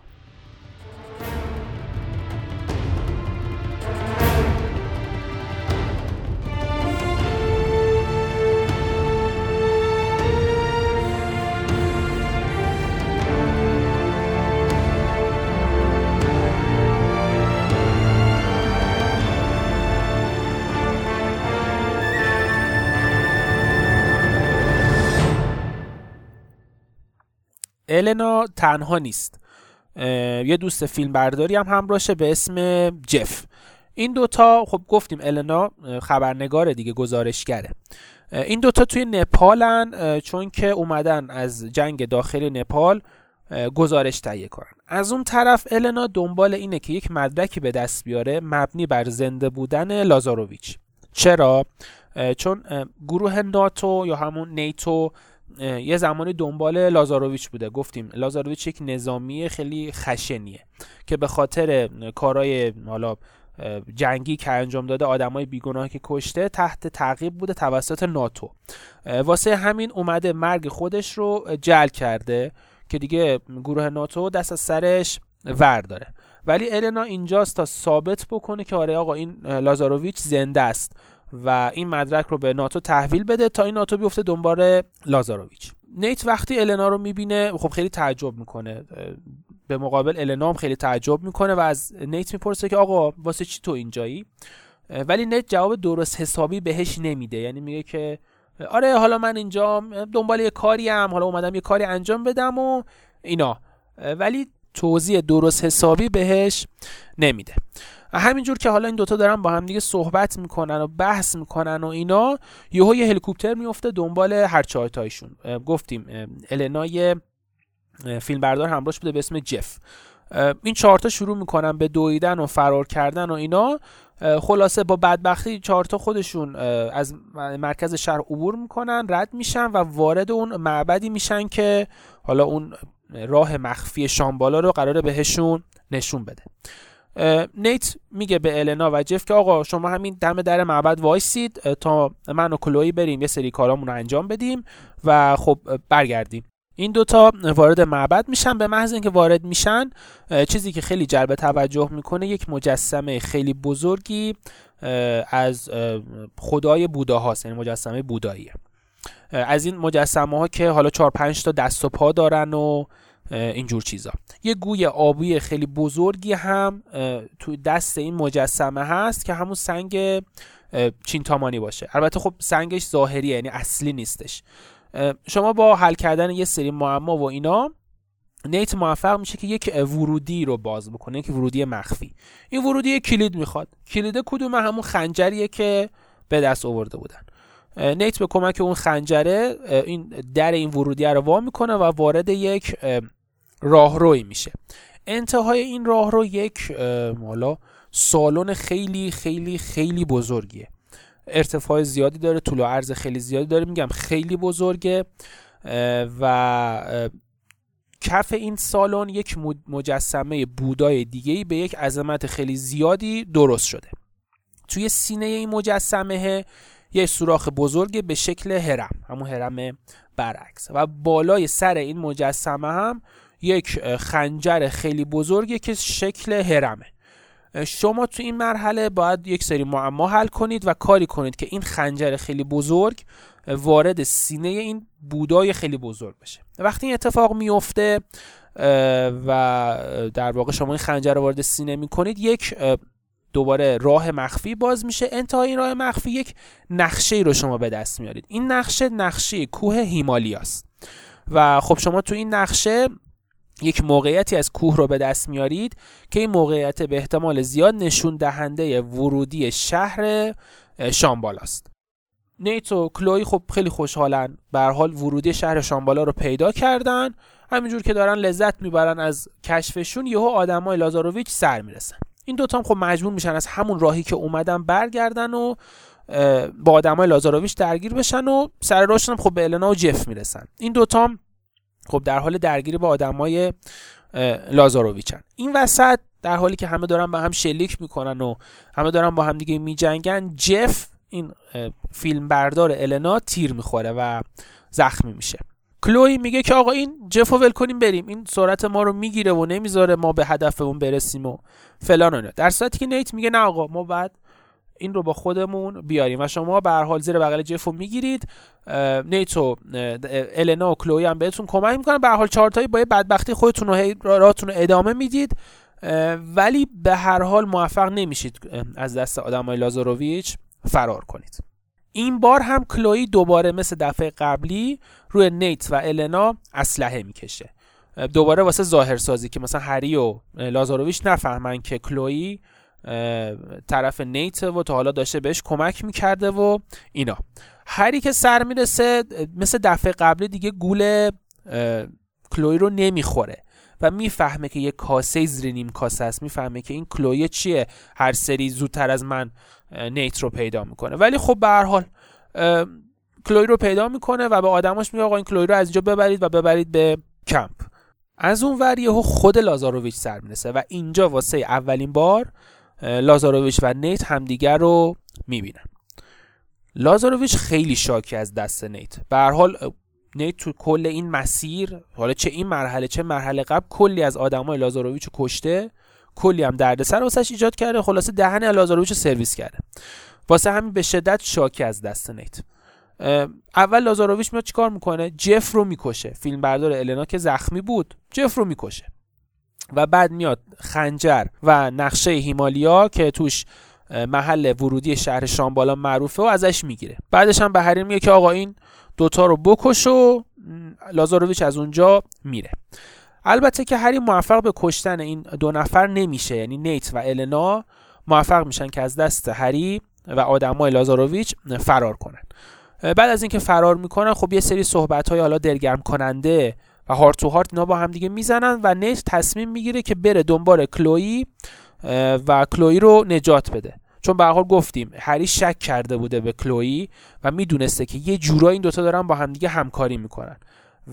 النا تنها نیست. یه دوست فیلم برداری هم همراشه به اسم جف. این دوتا خب گفتیم النا خبرنگار دیگه گزارشگره. این دوتا توی نپالن چون که اومدن از جنگ داخل نپال گزارش تهیه کنن. از اون طرف النا دنبال اینه که یک مدرکی به دست بیاره مبنی بر زنده بودن لازاروویچ. چرا؟ چون گروه ناتو یا همون نیتو یه زمانی دنبال لازاروویچ بوده. گفتیم لازاروویچ یک نظامی خیلی خشنیه که به خاطر کارهای حالا جنگی که انجام داده آدمای بیگناه که کشته تحت تعقیب بوده توسط ناتو. واسه همین اومده مرگ خودش رو جل کرده که دیگه گروه ناتو دست از سرش ور داره ولی النا اینجاست تا ثابت بکنه که آره آقا این لازاروویچ زنده است. و این مدرک رو به ناتو تحویل بده تا این ناتو بیفته دنبال لازاروویچ نیت وقتی النا رو می‌بینه خب خیلی تعجب می‌کنه. به مقابل النا هم خیلی تعجب می‌کنه و از نیت می‌پرسه که آقا واسه چی تو اینجایی؟ ولی نیت جواب درست حسابی بهش نمیده. یعنی میگه که آره حالا من اینجا دنبال یه کاری هم حالا اومدم یه کاری انجام بدم و اینا. ولی توضیح درست حسابی بهش نمیده. همینجور که حالا این دوتا دارن با هم دیگه صحبت می‌کنن و بحث می‌کنن و اینا یهو یه هلیکوپتر میفته دنبال هر چهارتایشون گفتیم النای فیلمبردار همراهش بوده به اسم جف. این چهارتا شروع می‌کنن به دویدن و فرار کردن و اینا. خلاصه با بدبختی چهارتا خودشون از مرکز شهر عبور می‌کنن رد میشن و وارد اون معبدی میشن که حالا اون راه مخفی شامبالا رو قراره بهشون نشون بده. نیت میگه به النا و جف که آقا شما همین دم در معبد وایسید تا من و کلوی بریم یه سری کارامون رو انجام بدیم و خب برگردیم. این دوتا وارد معبد میشن. به محض اینکه وارد میشن چیزی که خیلی جلب توجه می‌کنه یک مجسمه خیلی بزرگی از خدای بودا هاست یعنی مجسمه بوداییه. از این مجسمه ها که حالا 4 5 تا دست و پا دارن و اینجور چیزا. یه گوی آبی خیلی بزرگی هم تو دست این مجسمه هست که همون سنگ چینتامانی باشه. البته خب سنگش ظاهریه یعنی اصلی نیستش. شما با حل کردن یه سری معما و اینا نیت موفق میشه که یک ورودی رو باز بکنه یک ورودی مخفی. این ورودی کلید می‌خواد. کلید کدوم همون خنجریه که به دست آورده بودن. نیت به کمک اون خنجره این در این ورودی رو وا می‌کنه و وارد یک راهروی میشه. انتهای این راهرو یک حالا سالن خیلی خیلی خیلی بزرگیه. ارتفاع زیادی داره طول و عرض خیلی زیادی داره میگم خیلی بزرگه. و کف این سالن یک مجسمه بودای دیگه به یک عظمت خیلی زیادی درست شده. توی سینه این مجسمه یه سوراخ بزرگ به شکل هرم همون هرم برعکس. و بالای سر این مجسمه هم یک خنجر خیلی بزرگی که شکل هرمه. شما تو این مرحله باید یک سری معما حل کنید و کاری کنید که این خنجر خیلی بزرگ وارد سینه این بودای خیلی بزرگ بشه. وقتی این اتفاق میفته و در واقع شما این خنجر رو وارد سینه می‌کنید یک دوباره راه مخفی باز میشه. انتهای این راه مخفی یک نقشه ای رو شما به دست میارید. این نقشه نقشه کوه هیمالیاست. و خب شما تو این نقشه یک موقعیتی از کوه رو به دست میارید که این موقعیت به احتمال زیاد نشون دهنده ورودی شهر شامبالاست نیت و کلوی خب خیلی خوشحالن. به حال ورودی شهر شامبالا رو پیدا کردن. همینجور که دارن لذت می‌برن از کشفشون یهو آدمای لازاروویچ سر می‌رسن. این دوتا هم خب مجبور میشن از همون راهی که اومدن برگردن و با آدمای لازاروویچ درگیر بشن و سر راهشون خب به النا و جف می‌رسن. این دوتا خب در حال درگیری با آدمای لازاروویچن. این وسط در حالی که همه دارن با هم شلیک می‌کنن و همه دارن با هم دیگه میجنگن جف این فیلم بردار النا تیر می‌خوره و زخمی میشه. کلوی میگه که آقا این جف ول کنیم بریم. این سرعت ما رو می‌گیره و نمی‌ذاره ما به هدفمون برسیم و فلان و در صورتی که نیت میگه نه آقا ما بعد این رو با خودمون بیاریم و شما به هر حال زیر بغل جف رو می‌گیرید. نیتو النا و کلوی هم بهتون کمک می‌کنن. به هر حال چهارتایی با بدبختی خودتون رو راتون رو ادامه می‌دید. ولی به هر حال موفق نمیشید از دست آدمای لازاروویچ فرار کنید. این بار هم کلوی دوباره مثل دفعه قبلی روی نیت و النا اسلحه می‌کشه. دوباره واسه ظاهرسازی که مثلا هری و لازاروویچ نفهمن که کلوی طرف نیت و تا حالا داشته بهش کمک می‌کرده و اینا. هری که سر می‌رسه مثل دفعه قبلی دیگه گول کلوی رو نمی‌خوره و می‌فهمه که یه کاسه زیر نیم کاسه است. می‌فهمه که این کلوی چیه؟ هر سری زودتر از من نیت رو پیدا می‌کنه. ولی خب به هر حال کلوی رو پیدا می‌کنه و به آدماش میگه آقا این کلوی رو از اینجا ببرید و ببرید به کمپ. از اون ور یهو خود لازاروویچ سر می‌رسه و اینجا واسه اولین بار لازاروویچ و نیت همدیگر رو می‌بینن لازاروویچ خیلی شاکی از دست نیت. به حال نیت تو کل این مسیر حالا چه این مرحله چه مرحله قبل کلی از آدمای لازاروویچ رو کشته کلی هم دردسر واسش ایجاد کرده خلاصه دهن لازاروویچ رو سرویس کرده. واسه همین به شدت شاکی از دست نیت. اول لازاروویچ میاد چیکار می‌کنه؟ جف رو می‌کشه. فیلم بردار النا که زخمی بود جف رو می‌کشه. و بعد میاد خنجر و نقشه هیمالیا که توش محل ورودی شهر شامبالا معروفه و ازش می‌گیره. بعدش هم به هری میگه که آقا این دوتا رو بکش و لازاروویچ از اونجا میره. البته که هری موفق به کشتن این دو نفر نمیشه. یعنی نیت و النا موفق میشن که از دست هری و آدمای لازاروویچ فرار کنن. بعد از اینکه فرار می‌کنن خب یه سری صحبت های حالا دلگرم کننده و هارت تو هارت اینا با هم دیگه می‌زنن و نیت تصمیم می‌گیره که بره دنبال کلویی و کلویی رو نجات بده. چون به حال گفتیم هری شک کرده بوده به کلویی و می‌دونسته که یه جورایی این دوتا دارن با هم دیگه همکاری می‌کنن.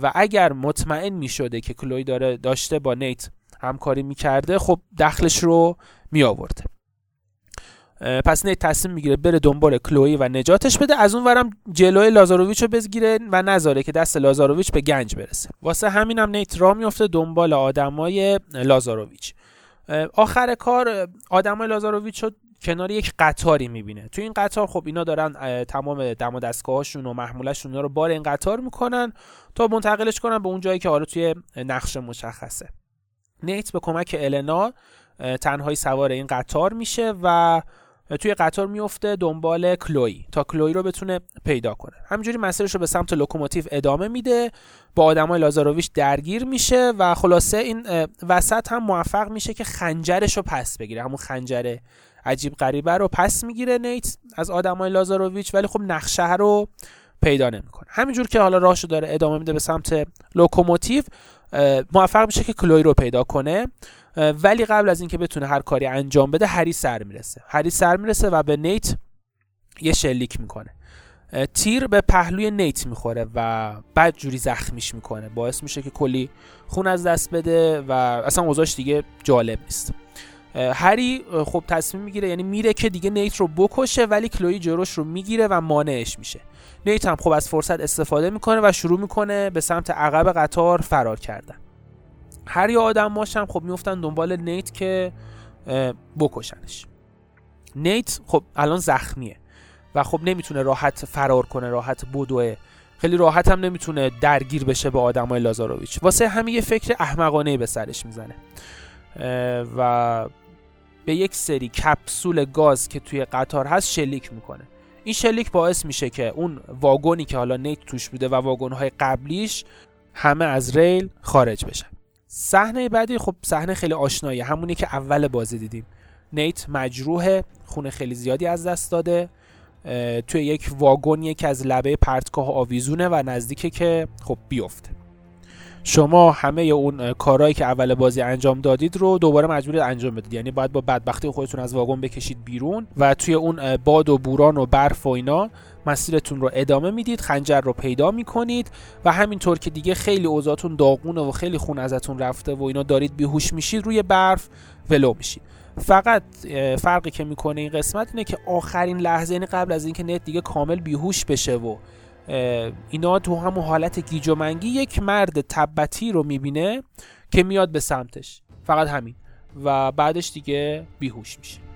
و اگر مطمئن می‌شده که کلویی داره داشته با نیت همکاری می‌کرده خب دخلش رو می آورده پس نیت تصمیم می‌گیره بره دنبال کلوی و نجاتش بده. از اون ورم جلوی لازاروویچ رو بگیره و نذاره که دست لازاروویچ به گنج برسه. واسه همینم نیت راه میفته دنبال آدمای لازاروویچ. آخر کار آدمای لازاروویچ رو کنار یک قطاری می‌بینه. تو این قطار خب اینا دارن تمام دم و دستگاهاشون و محمولشون رو بار این قطار می‌کنن تا منتقلش کنن به اون جایی که حالا توی نقشه مشخصه. نیت به کمک النا تنهایی سوار این قطار میشه و توی قطار میفته دنبال کلوی تا کلوی رو بتونه پیدا کنه. همینجوری مسیرش رو به سمت لوکوموتیو ادامه میده. با آدمای لازاروویچ درگیر میشه و خلاصه این وسط هم موفق میشه که خنجرش رو پس بگیره. همون خنجر عجیب غریبه رو پس می‌گیره نیت از آدمای لازاروویچ ولی خب نقشه رو پیدا نمی‌کنه. همینجور که حالا راهشو داره ادامه میده به سمت لوکوموتیو موفق میشه که کلوی رو پیدا کنه. ولی قبل از اینکه بتونه هر کاری انجام بده هری سر می‌رسه. هری سر می‌رسه و به نیت یه شلیک می‌کنه. تیر به پهلوی نیت می‌خوره و بعد جوری زخمیش می‌کنه. باعث میشه که کلی خون از دست بده و اصلا اوضاعش دیگه جالب نیست. هری خب تصمیم می‌گیره یعنی میره که دیگه نیت رو بکشه ولی کلوی جلوش رو می‌گیره و مانعش میشه. نیت هم خب از فرصت استفاده می‌کنه و شروع می‌کنه به سمت عقب قطار فرار کردن. هر یه آدم هم خب میفتن دنبال نیت که بکشنش. نیت خب الان زخمیه و خب نمی‌تونه راحت فرار کنه راحت بدوه. خیلی راحت هم نمی‌تونه درگیر بشه با آدمای لازاروویچ واسه همین یه فکر احمقانه به سرش می‌زنه. و به یک سری کپسول گاز که توی قطار هست شلیک می‌کنه. این شلیک باعث میشه که اون واگونی که حالا نیت توش بوده و واگن‌های قبلیش همه از ریل خارج بشن. صحنه بعدی خب صحنه خیلی آشنایی همونی که اول بازی دیدیم. نیت مجروح خون خیلی زیادی از دست داده. توی یک واگونی که از لبه پرتگاه آویزونه و نزدیکه که خب بیفته. شما همه اون کارهایی که اول بازی انجام دادید رو دوباره مجبورید انجام بدید. یعنی باید با بدبختی خودتون از واگن بکشید بیرون و توی اون باد و بوران و برف و اینا مسیرتون رو ادامه می‌دید خنجر رو پیدا می‌کنید و همینطور که دیگه خیلی اوضاعتون داغونه و خیلی خون ازتون رفته و اینا دارید بیهوش میشید روی برف ولو میشید. فقط فرقی که می‌کنه این قسمت اینه که آخرین لحظه یعنی قبل از اینکه نت دیگه کامل بیهوش بشه و اینا تو همون حالت گیج و منگی یک مرد تبتی رو می‌بینه که میاد به سمتش. فقط همین. و بعدش دیگه بیهوش میشه.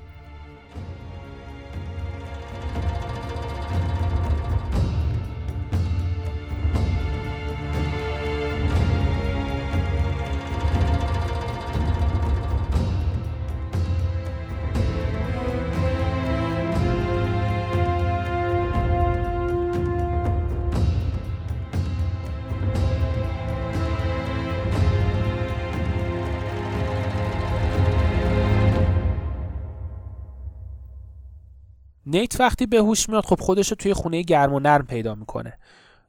نیت وقتی به هوش میاد خب خودش رو توی خونه گرم و نرم پیدا می‌کنه.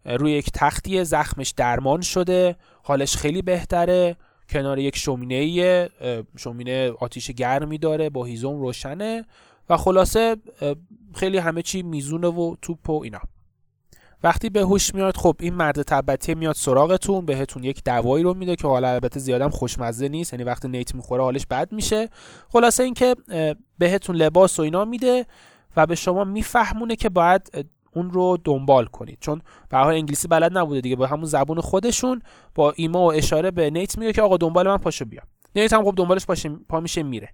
روی یک تختی زخمش درمان شده حالش خیلی بهتره کنار یک شومینه شومینه آتیش گرمی داره با هیزم روشنه و خلاصه خیلی همه چی میزونه و توپ و اینا. وقتی به هوش میاد خب این مرد تبتی میاد سراغتون بهتون یک دوایی رو میده که حالا البته زیادم خوشمزه نیست یعنی وقتی نیت می‌خوره حالش بد میشه. خلاصه اینکه بهتون لباس و اینا میده و به شما میفهمونه که باید اون رو دنبال کنید. چون به حال انگلیسی بلد نبوده دیگه با همون زبون خودشون با ایما و اشاره به نیت میگه که آقا دنبال من پاشو بیا. نیت هم خب دنبالش پاشه پا میشه میره.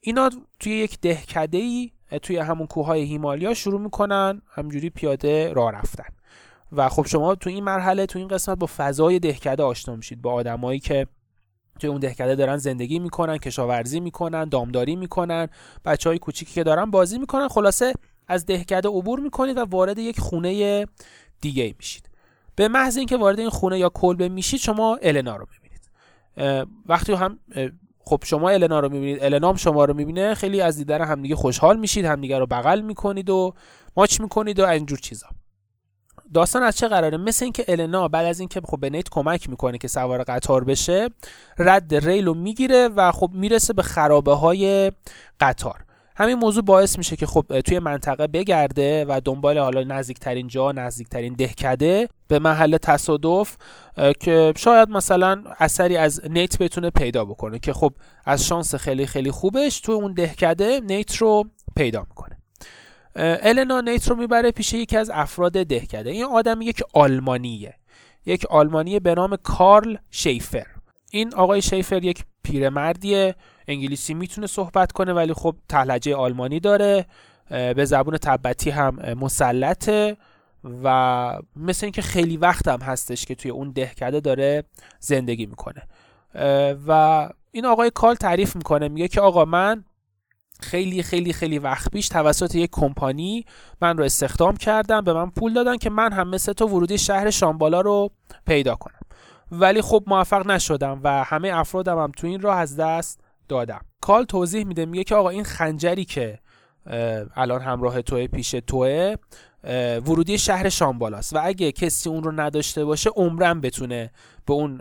اینا توی یک دهکده ای توی همون کوههای هیمالیا شروع می‌کنن همجوری پیاده راه رفتن. و خب شما تو این مرحله تو این قسمت با فضای دهکده آشنا میشید با آدمایی که توی اون دهکده دارن زندگی می‌کنن کشاورزی می‌کنن دامداری می‌کنن. بچه های کوچیکی که دارن بازی می‌کنن خلاصه از دهکده عبور می‌کنید و وارد یک خونه دیگه میشید. به محض اینکه وارد این خونه یا کلبه میشید شما النا رو می‌بینید. وقتی هم خب شما النا رو می‌بینید النا هم شما رو می‌بینه خیلی از دیدن همدیگه خوشحال میشید همدیگه رو بغل می‌کنید و ماچ می‌کنید و اینجور چیزا. داستان از چه قراره؟ مثل اینکه النا بعد از اینکه خب به نیت کمک می‌کنه که سوار قطار بشه رد ریل رو می‌گیره و خب می‌رسه به خرابه های قطار. همین موضوع باعث میشه که خب توی منطقه بگرده و دنبال حالا نزدیکترین جا نزدیکترین دهکده به محل تصادف که شاید مثلا اثری از نیت بتونه پیدا بکنه که خب از شانس خیلی خیلی خوبش توی اون دهکده نیت رو پیدا می‌کنه. النا نیت رو می‌بره پیش یکی از افراد دهکده. این آدم یک آلمانیه. یک آلمانی به نام کارل شیفر. این آقای شیفر یک پیرمردیه. انگلیسی می‌تونه صحبت کنه ولی خب تهلجه آلمانی داره. به زبون تبتی هم مسلطه و مثل اینکه خیلی وقت هم هستش که توی اون دهکده داره زندگی می‌کنه. و این آقای کال تعریف می‌کنه. میگه که آقا من خیلی خیلی خیلی وقت پیش توسط یک کمپانی من رو استخدام کردم به من پول دادن که من هم مثل تو ورودی شهر شامبالا رو پیدا کنم. ولی خب موفق نشدم و همه افرادم هم تو این راه از دست دادم. کال توضیح میده میگه که آقا این خنجری که الان همراه توه پیش توه ورودی شهر شامبالاست و اگه کسی اون رو نداشته باشه عمرم بتونه به اون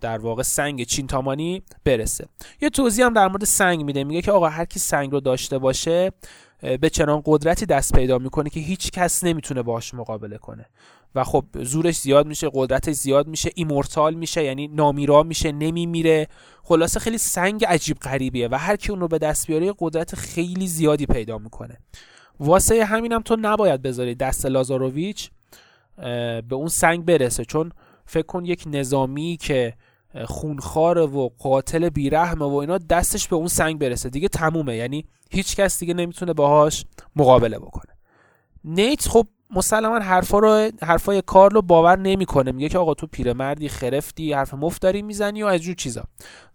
در واقع سنگ چینتامانی برسه. یه توضیح هم در مورد سنگ میده. میگه که آقا هر کی سنگ رو داشته باشه به چنان قدرتی دست پیدا می‌کنه که هیچ کس نمی‌تونه باش مقابله کنه. و خب زورش زیاد میشه قدرتش زیاد میشه ایمورتال میشه یعنی نامیرا میشه نمیمیره خلاصه خیلی سنگ عجیب غریبیه و هر کی اون رو به دست بیاره قدرت خیلی زیادی پیدا می‌کنه. واسه همینم تو نباید بذاری دست لازاروویچ به اون سنگ برسه. چون فکر کن یک نظامی که خونخواره و قاتل بیرحمه و اینا دستش به اون سنگ برسه. دیگه تمومه. یعنی هیچ کس دیگه نمی‌تونه باهاش مقابله بکنه. نیت خب مسلما حرفا رو حرفای کارلو باور نمی‌کنه. میگه که آقا تو پیرمردی خرفتی حرف مفت داری می‌زنی و از جور چیزا.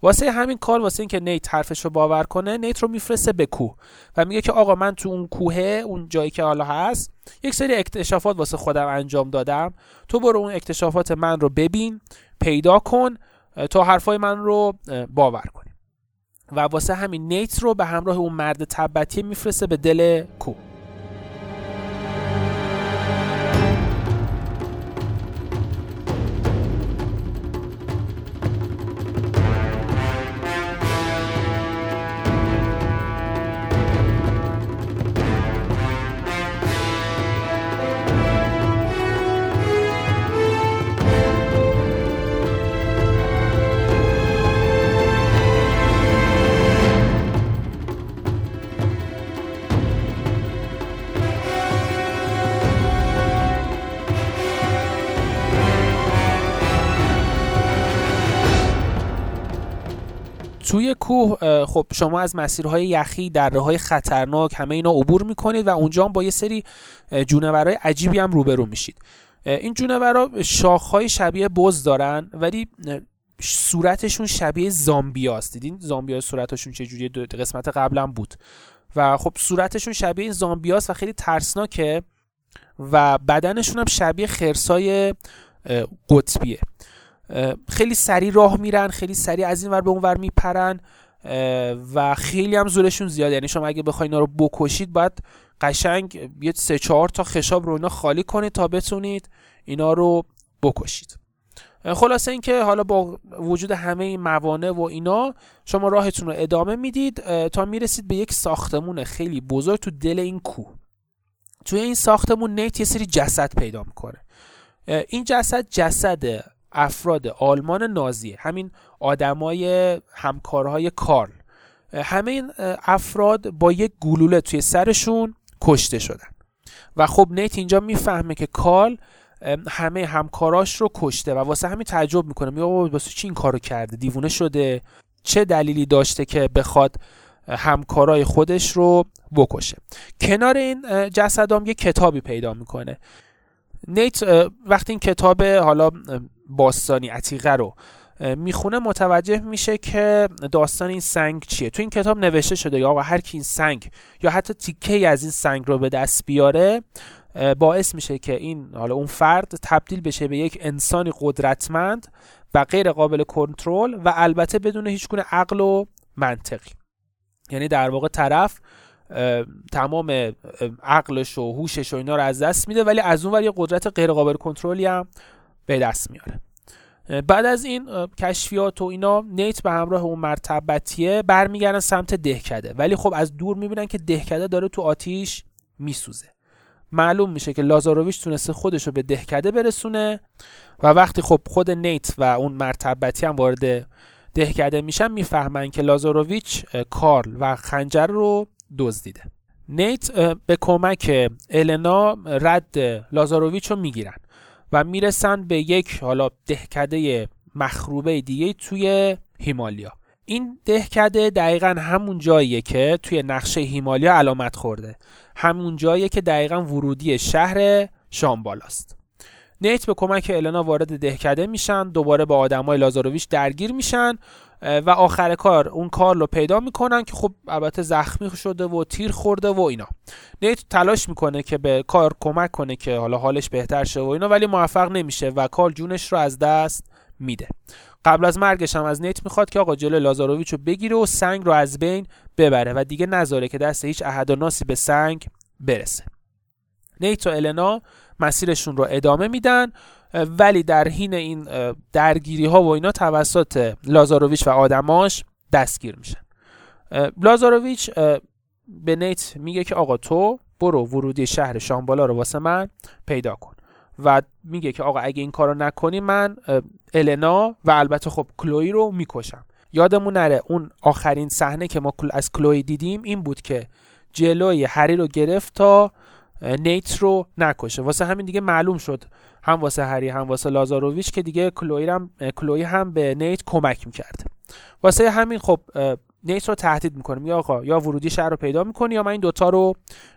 واسه همین کار واسه اینکه نیت حرفش رو باور کنه نیت رو میفرسته به کوه و میگه که آقا من تو اون کوه اون جایی که حالا هست یک سری اکتشافات واسه خودم انجام دادم. تو برو اون اکتشافات من رو ببین پیدا کن تا حرفای من رو باور کنی و واسه همین نیت رو به همراه اون مرد تبتی میفرسته به دل کوه توی کوه خب شما از مسیرهای یخی دره های خطرناک همه اینا عبور می‌کنید و اونجا با یه سری جونورای عجیبی هم روبرو میشید. این جونورا شاخهای شبیه بز دارن ولی صورتشون شبیه زامبیاست دیدین زامبیا صورتشون چجوری قسمت قبلا بود. و خب صورتشون شبیه زامبیاست و خیلی ترسناکه و بدنشون هم شبیه خرسای قطبیه. خیلی سریع راه میرن خیلی سریع از این ور به اون ور میپرن و خیلی هم زورشون زیاده. یعنی شما اگه بخواید اینا رو بکشید باید قشنگ یه سه چهار تا خشاب رو اینا خالی کنید تا بتونید اینا رو بکشید. خلاصه اینکه حالا با وجود همه این موانع و اینا شما راهتون رو ادامه می‌دید تا می‌رسید به یک ساختمون خیلی بزرگ تو دل این کوه. توی این ساختمون نیت یه سری جسد پیدا می‌کنه. این جسد جسد افراد آلمان نازی همین آدمای همکارهای کارل. همه این افراد با یک گلوله توی سرشون کشته شدن. و خب نیت اینجا می‌فهمه که کارل همه همکاراش رو کشته و واسه همین تعجب می‌کنه. میگه واسه چی این کارو کرده؟ دیوونه شده. چه دلیلی داشته که بخواد همکارای خودش رو بکشه؟ کنار این جسدام یه کتابی پیدا می‌کنه. نیت وقتی این کتاب حالا باستانی عتیقه رو می‌خونه متوجه میشه که داستان این سنگ چیه. تو این کتاب نوشته شده یا هر کی این سنگ یا حتی تیکه از این سنگ رو به دست بیاره باعث میشه که این حالا اون فرد تبدیل بشه به یک انسانی قدرتمند و غیر قابل کنترل و البته بدون هیچ گونه عقل و منطقی. یعنی در واقع طرف تمام عقلش و هوشش و اینا رو از دست میده ولی از اون ور یه قدرت غیر قابل کنترلی هم به دست میاره. بعد از این کشفیات و اینا نیت به همراه اون مرتبتیه برمیگردن سمت دهکده. ولی خب از دور می‌بینن که دهکده داره تو آتیش میسوزه. معلوم میشه که لازاروویچ تونسته خودش رو به دهکده برسونه و وقتی خب خود نیت و اون مرتبتی هم وارد دهکده میشن می‌فهمن که لازاروویچ کارل و خنجر رو دزدیده. نیت به کمک النا رد لازاروویچ رو می‌گیرن. و می‌رسن به یک حالا دهکده مخروبه دیگه توی هیمالیا. این دهکده دقیقا همون جاییه که توی نقشه هیمالیا علامت خورده. همون جاییه که دقیقا ورودی شهر شامبالاست. نیت به کمک النا وارد دهکده میشن دوباره با آدمای لازاروویچ درگیر میشن. و آخر کار اون کار رو پیدا می‌کنن که خب البته زخمی شده و تیر خورده و اینا. نیت تلاش می‌کنه که به کار کمک کنه که حالا حالش بهتر شه و اینا ولی موفق نمیشه و کار جونش رو از دست میده. قبل از مرگش هم از نیت می‌خواد که آقا جلو لازاروویچ رو بگیره و سنگ رو از بین ببره و دیگه نذاره که دست هیچ احد و ناسی به سنگ برسه. نیت و النا مسیرشون رو ادامه میدن. ولی در حین این درگیری ها و اینا توسط لازاروویچ و آدماش دستگیر میشن. لازاروویچ به نیت میگه که آقا تو برو ورودی شهر شامبالا رو واسه من پیدا کن. و میگه که آقا اگه این کارو نکنی من النا و البته خب کلوی رو می‌کشم. یادمون نره اون آخرین صحنه که ما از کلوی دیدیم این بود که جلوی هری رو گرفت تا نیت رو نکشه. واسه همین دیگه معلوم شد. هم واسه هری هم واسه لازاروویچ که دیگه کلوی هم کلوی هم به نیت کمک می‌کرد. واسه همین خب نیت رو تهدید می‌کنه میگه آقا یا ورودی شهر رو پیدا می‌کنی یا من این دوتا رو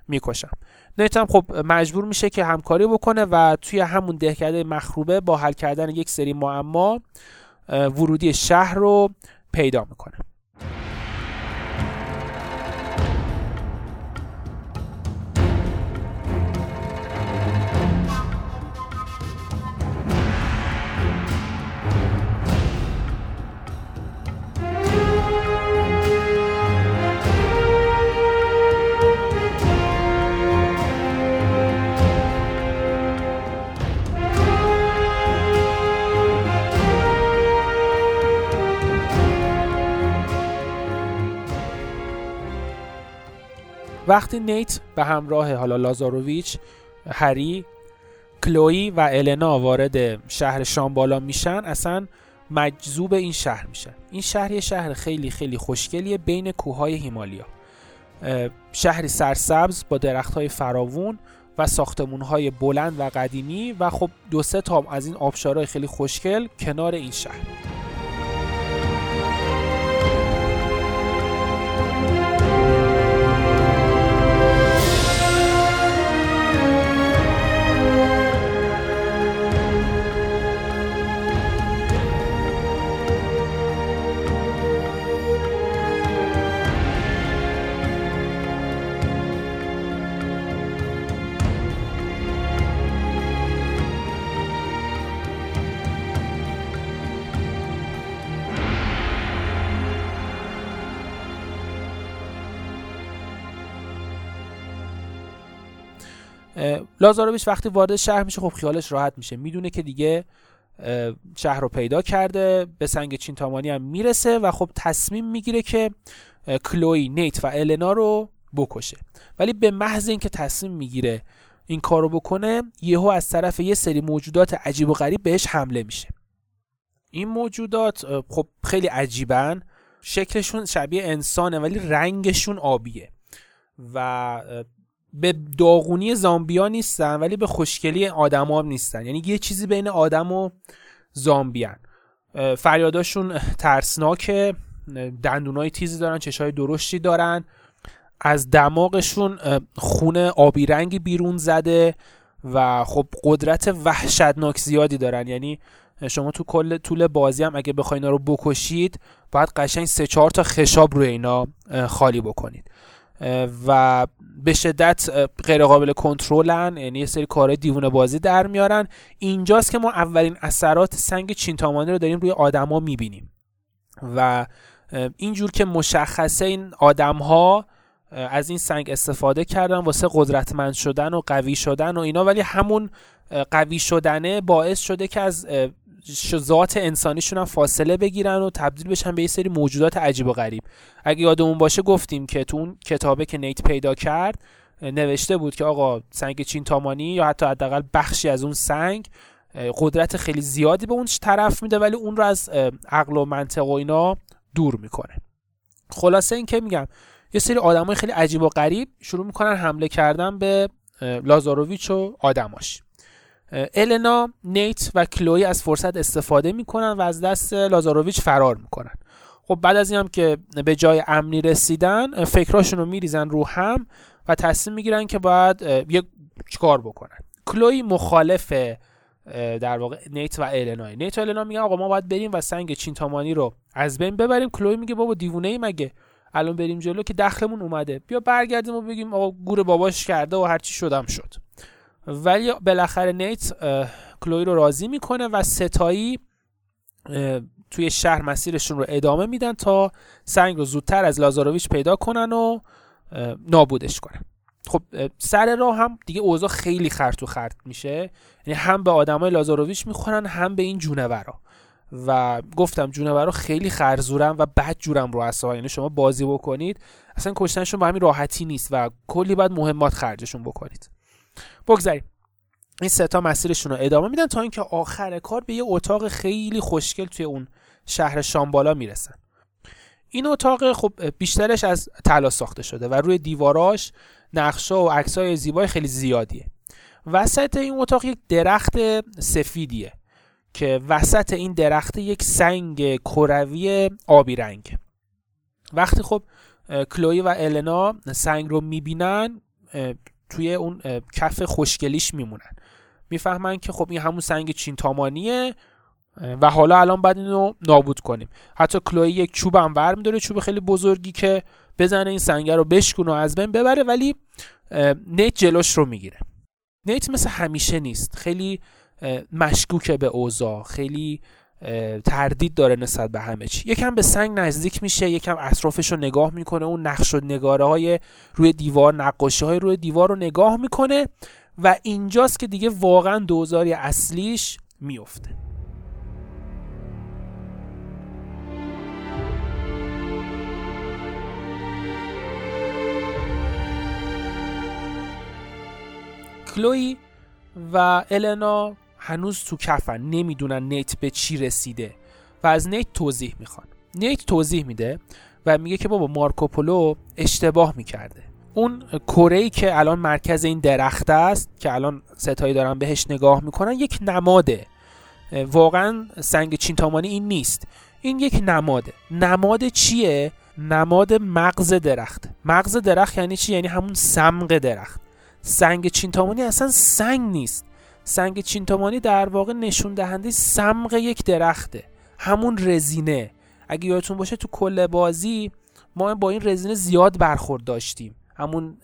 می‌کشم. نیت هم خب مجبور میشه که همکاری بکنه و توی همون دهکده مخروبه با حل کردن یک سری معما ورودی شهر رو پیدا می‌کنه. وقتی نیت به همراه حالا لازاروویچ هری کلوی و النا وارد شهر شامبالا میشن اصلا مجذوب این شهر میشن. این شهر یه شهر خیلی خیلی خوشگلیه بین کوههای هیمالیا. شهری سرسبز با درختهای فراوون و ساختمونهای بلند و قدیمی و خب دو سه تا از این آبشارهای خیلی خوشگل کنار این شهر. لازاروویچ وقتی وارد شهر میشه خب خیالش راحت میشه. می‌دونه که دیگه شهر رو پیدا کرده به سنگ چینتامانی هم می‌رسه و خب تصمیم می‌گیره که کلوی نیت و النا رو بکشه. ولی به محض اینکه تصمیم می‌گیره این کار رو بکنه یهو از طرف یه سری موجودات عجیب و غریب بهش حمله میشه. این موجودات خب خیلی عجیبن. شکلشون شبیه انسانه ولی رنگشون آبیه. و به داغونی زامبیا نیستن ولی به خوشگلی آدما نیستن. یعنی یه چیزی بین آدم و زامبیان. فریاداشون ترسناکه دندونای تیزی دارن چشای درشتی دارن. از دماغشون خون آبی رنگی بیرون زده و خب قدرت وحشتناک زیادی دارن. یعنی شما تو کل طول بازی هم اگه بخواین رو بکشید باید قشنگ سه چهار تا خشاب روی اینا خالی بکنید. و به شدت غیر قابل کنترلن یعنی یه سری کارهای دیوونه بازی در میارن. اینجاست که ما اولین اثرات سنگ چینتامانی رو داریم روی آدما می‌بینیم. و اینجور که مشخصه این آدم ها از این سنگ استفاده کردن واسه قدرتمند شدن و قوی شدن و اینا ولی همون قوی شدنه باعث شده که از ذات انسانیشون هم فاصله بگیرن و تبدیل بشن به یه سری موجودات عجیب و غریب. اگه یادمون باشه گفتیم که تو اون کتابه که نیت پیدا کرد نوشته بود که آقا سنگ چین تامانی یا حتی حداقل بخشی از اون سنگ قدرت خیلی زیادی به اون طرف میده ولی اون رو از عقل و منطق و اینا دور می‌کنه. خلاصه این که میگم یه سری آدمای خیلی عجیب و غریب شروع می‌کنن حمله کردن به لازاروویچ و آدماش. النا نیت و کلوی از فرصت استفاده می‌کنن و از دست لازاروویچ فرار می‌کنن. خب بعد از این هم که به جای امنی رسیدن فکراشون رو میریزن رو هم و تصمیم می‌گیرن که باید یه چیکار بکنن. کلوی مخالف در واقع نیت و النای نیت و النا میگن آقا ما باید بریم و سنگ چینتامانی رو از بین ببریم. کلوی میگه بابا دیوونه ای مگه؟ الان بریم جلو که دخلمون اومده. بیا برگردیم و بگیم آقا گور باباش کرده و هرچی شدم شد. ولی بالاخره نیت کلوی رو راضی می‌کنه و ستایی توی شهر مسیرشون رو ادامه میدن تا سنگ رو زودتر از لازاروویچ پیدا کنن و نابودش کنن. خب سر راه هم دیگه اوضاع خیلی خرط و خرط میشه. یعنی هم به آدمای لازاروویچ می‌خورن هم به این جونورا. و گفتم جونورا خیلی خرزورن و بد جورم رو اصلا. یعنی شما بازی بکنید اصلا کشتنشون با همین راحتی نیست و کلی باید مهمات خرجشون بکنید. بگذاریم. این ستا مسیرشون رو ادامه میدن تا اینکه آخر کار به یه اتاق خیلی خوشگل توی اون شهر شامبالا می‌رسن. این اتاق خب بیشترش از طلا ساخته شده و روی دیواراش نقشه و عکسای زیبای خیلی زیادیه. وسط این اتاق یک درخت سفیدیه که وسط این درخت یک سنگ کروی آبی رنگ. وقتی خب کلوی و النا سنگ رو می‌بینن توی اون کف خوشگلیش میمونن. می‌فهمن که خب این همون سنگ چینتامانیه و حالا الان باید اینو نابود کنیم. حتی کلوی یک چوب هم ور داره چوب خیلی بزرگی که بزنه این سنگه رو بشکونه و از بین ببره ولی نیت جلوش رو می‌گیره. نیت مثل همیشه نیست. خیلی مشکوکه به اوضاع. خیلی تردید داره نسبت به همه چی. یکم به سنگ نزدیک میشه یکم اطرافش رو نگاه می‌کنه اون نقش و نگاره های روی دیوار نقاشی های روی دیوار رو نگاه می‌کنه و اینجاست که دیگه واقعا دوزاری اصلیش میفته. کلوی و النا هنوز تو کفن نمی‌دونن نیت به چی رسیده و از نیت توضیح می‌خوان. نیت توضیح میده و میگه که بابا مارکوپولو اشتباه می‌کرده. اون کره که الان مرکز این درخت است که الان ستایی دارن بهش نگاه می‌کنن یک نماده. واقعا سنگ چینتامانی این نیست. این یک نماده. نماد چیه؟ نماد مغز درخت. مغز درخت یعنی چی؟ یعنی همون سمق درخت. سنگ چینتامانی اصلا سنگ نیست. سنگ چینتامانی در واقع نشون دهنده سمق یک درخته. همون رزینه. اگه یادتون باشه تو کل بازی ما با این رزینه زیاد برخورد داشتیم. همون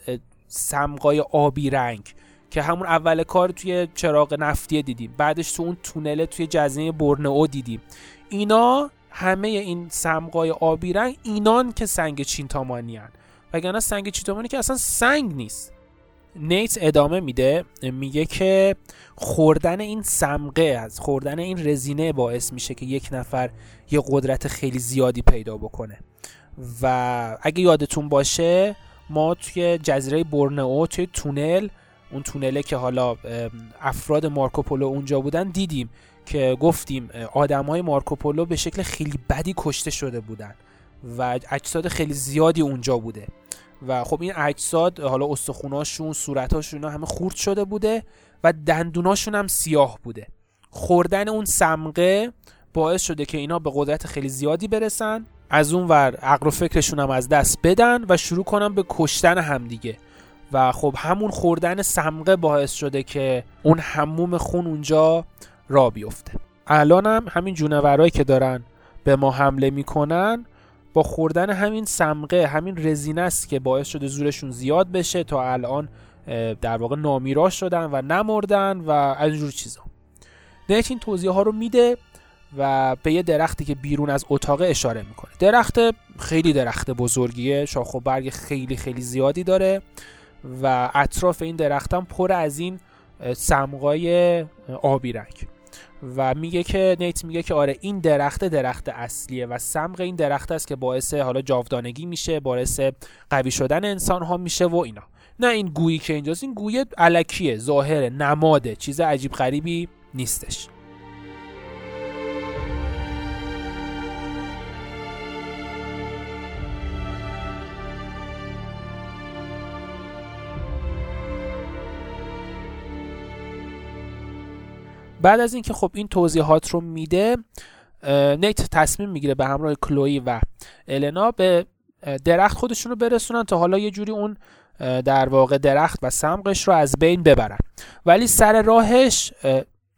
سمقای آبی رنگ که همون اول کار توی چراغ نفتی دیدیم. بعدش تو اون تونله توی جزیره برنئو دیدیم. اینا همه این سمقای آبی رنگ اینان که سنگ چینتامانی هن. وگرنه سنگ چینتامانی که اصلا سنگ نیست. نیت ادامه میده میگه که خوردن این سمقه از خوردن این رزینه باعث میشه که یک نفر یه قدرت خیلی زیادی پیدا بکنه. و اگه یادتون باشه ما توی جزیره برنئو توی تونل اون تونله که حالا افراد مارکوپولو اونجا بودن دیدیم که گفتیم آدم های مارکوپولو به شکل خیلی بدی کشته شده بودن و اجساد خیلی زیادی اونجا بوده. و خب این اجساد حالا استخوناشون صورتاشون همه خورد شده بوده و دندوناشون هم سیاه بوده. خوردن اون سمقه باعث شده که اینا به قدرت خیلی زیادی برسن. از اون ور عقل و فکرشون هم از دست بدن و شروع کنن به کشتن همدیگه و خب همون خوردن سمقه باعث شده که اون هموم خون اونجا را بیفته. الان هم همین جونورایی که دارن به ما حمله می‌کنن با خوردن همین سمقه همین رزینه است که باعث شده زورشون زیاد بشه تا الان در واقع نامیرا شدن و نمردن و از جور چیزا. نیت این توضیح ها رو میده و به یه درختی که بیرون از اتاق اشاره می‌کنه. درخت خیلی درخت بزرگیه. شاخ و برگ خیلی خیلی زیادی داره و اطراف این درخت هم پر از این سمقای آبی رنگ. و میگه که نیت میگه که آره این درخت درخت اصلیه و سمق این درخت است که باعث حالا جاودانگی میشه باعث قوی شدن انسان ها میشه و اینا. نه این گویی که اینجاست این گویی علکیه ظاهره نماده چیز عجیب غریبی نیستش. بعد از اینکه خب این توضیحات رو میده نیت تصمیم می‌گیره به همراه کلوی و النا به درخت خودشون رو برسونن تا حالا یه جوری اون در واقع درخت و سمقش رو از بین ببرن. ولی سر راهش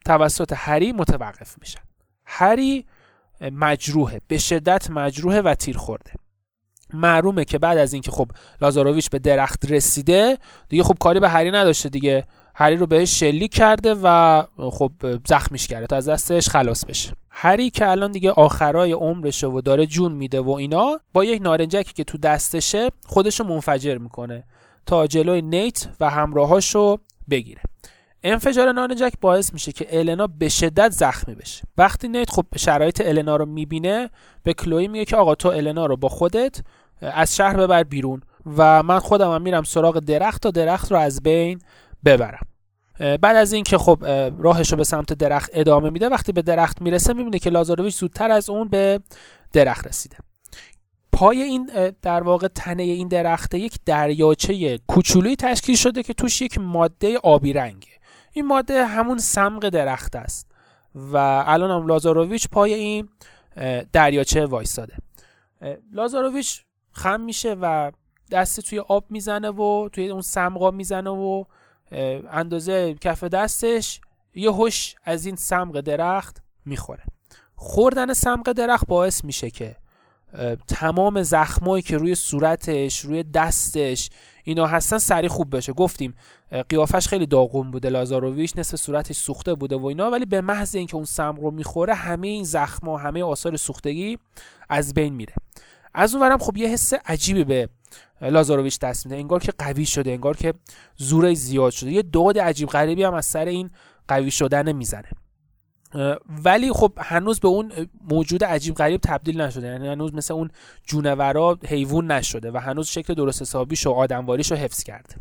توسط هری متوقف میشن هری مجروحه. به شدت مجروحه و تیر خورده معلومه که بعد از اینکه خب لازاروویچ به درخت رسیده دیگه خب کاری به هری نداشته دیگه. هری رو بهش شلیک کرده و خب زخمیش کرده تا از دستش خلاص بشه. هری که الان دیگه آخرای عمرشه و داره جون میده و اینا با یک نارنجکی که تو دستشه خودشو منفجر می‌کنه تا جلوی نیت و همراهاشو بگیره. انفجار نارنجک باعث میشه که النا به شدت زخمی بشه. وقتی نیت خب شرایط النا رو می‌بینه به کلوی میگه که آقا تو النا رو با خودت از شهر ببر بیرون و من خودم هم میرم سراغ درخت تا درخت رو از بین ببرم. بعد از اینکه خب راهش رو به سمت درخت ادامه میده وقتی به درخت می‌رسه می‌بینه که لازاروویچ زودتر از اون به درخت رسیده. پای این در واقع تنه این درخته یک دریاچه کوچولویی تشکیل شده که توش یک ماده آبی رنگه. این ماده همون سمق درخت است و الان هم لازاروویچ پای این دریاچه وایستاده. لازاروویچ خم میشه و دست توی آب می‌زنه و توی اون سمقا می‌زنه و اندازه کف دستش یه هوش از این سمق درخت می‌خوره. خوردن سمق درخت باعث میشه که تمام زخمایی که روی صورتش روی دستش اینا هستن سری خوب بشه. گفتیم قیافش خیلی داغون بوده لازاروویچ نصف صورتش سوخته بوده و اینا ولی به محض اینکه اون سمق رو می‌خوره همه این زخم همه آثار سوختگی از بین میره. از اونورم خب یه حس عجیبی به لازاروویچ دست میده. انگار که قوی شده انگار که زورش زیاد شده. یه داد عجیب غریبی هم از سر این قوی شدن می‌زنه. ولی خب هنوز به اون موجود عجیب غریب تبدیل نشده. یعنی هنوز مثل اون جونورا حیوان نشده و هنوز شکل درست حسابیش و آدمواریش رو حفظ کرده.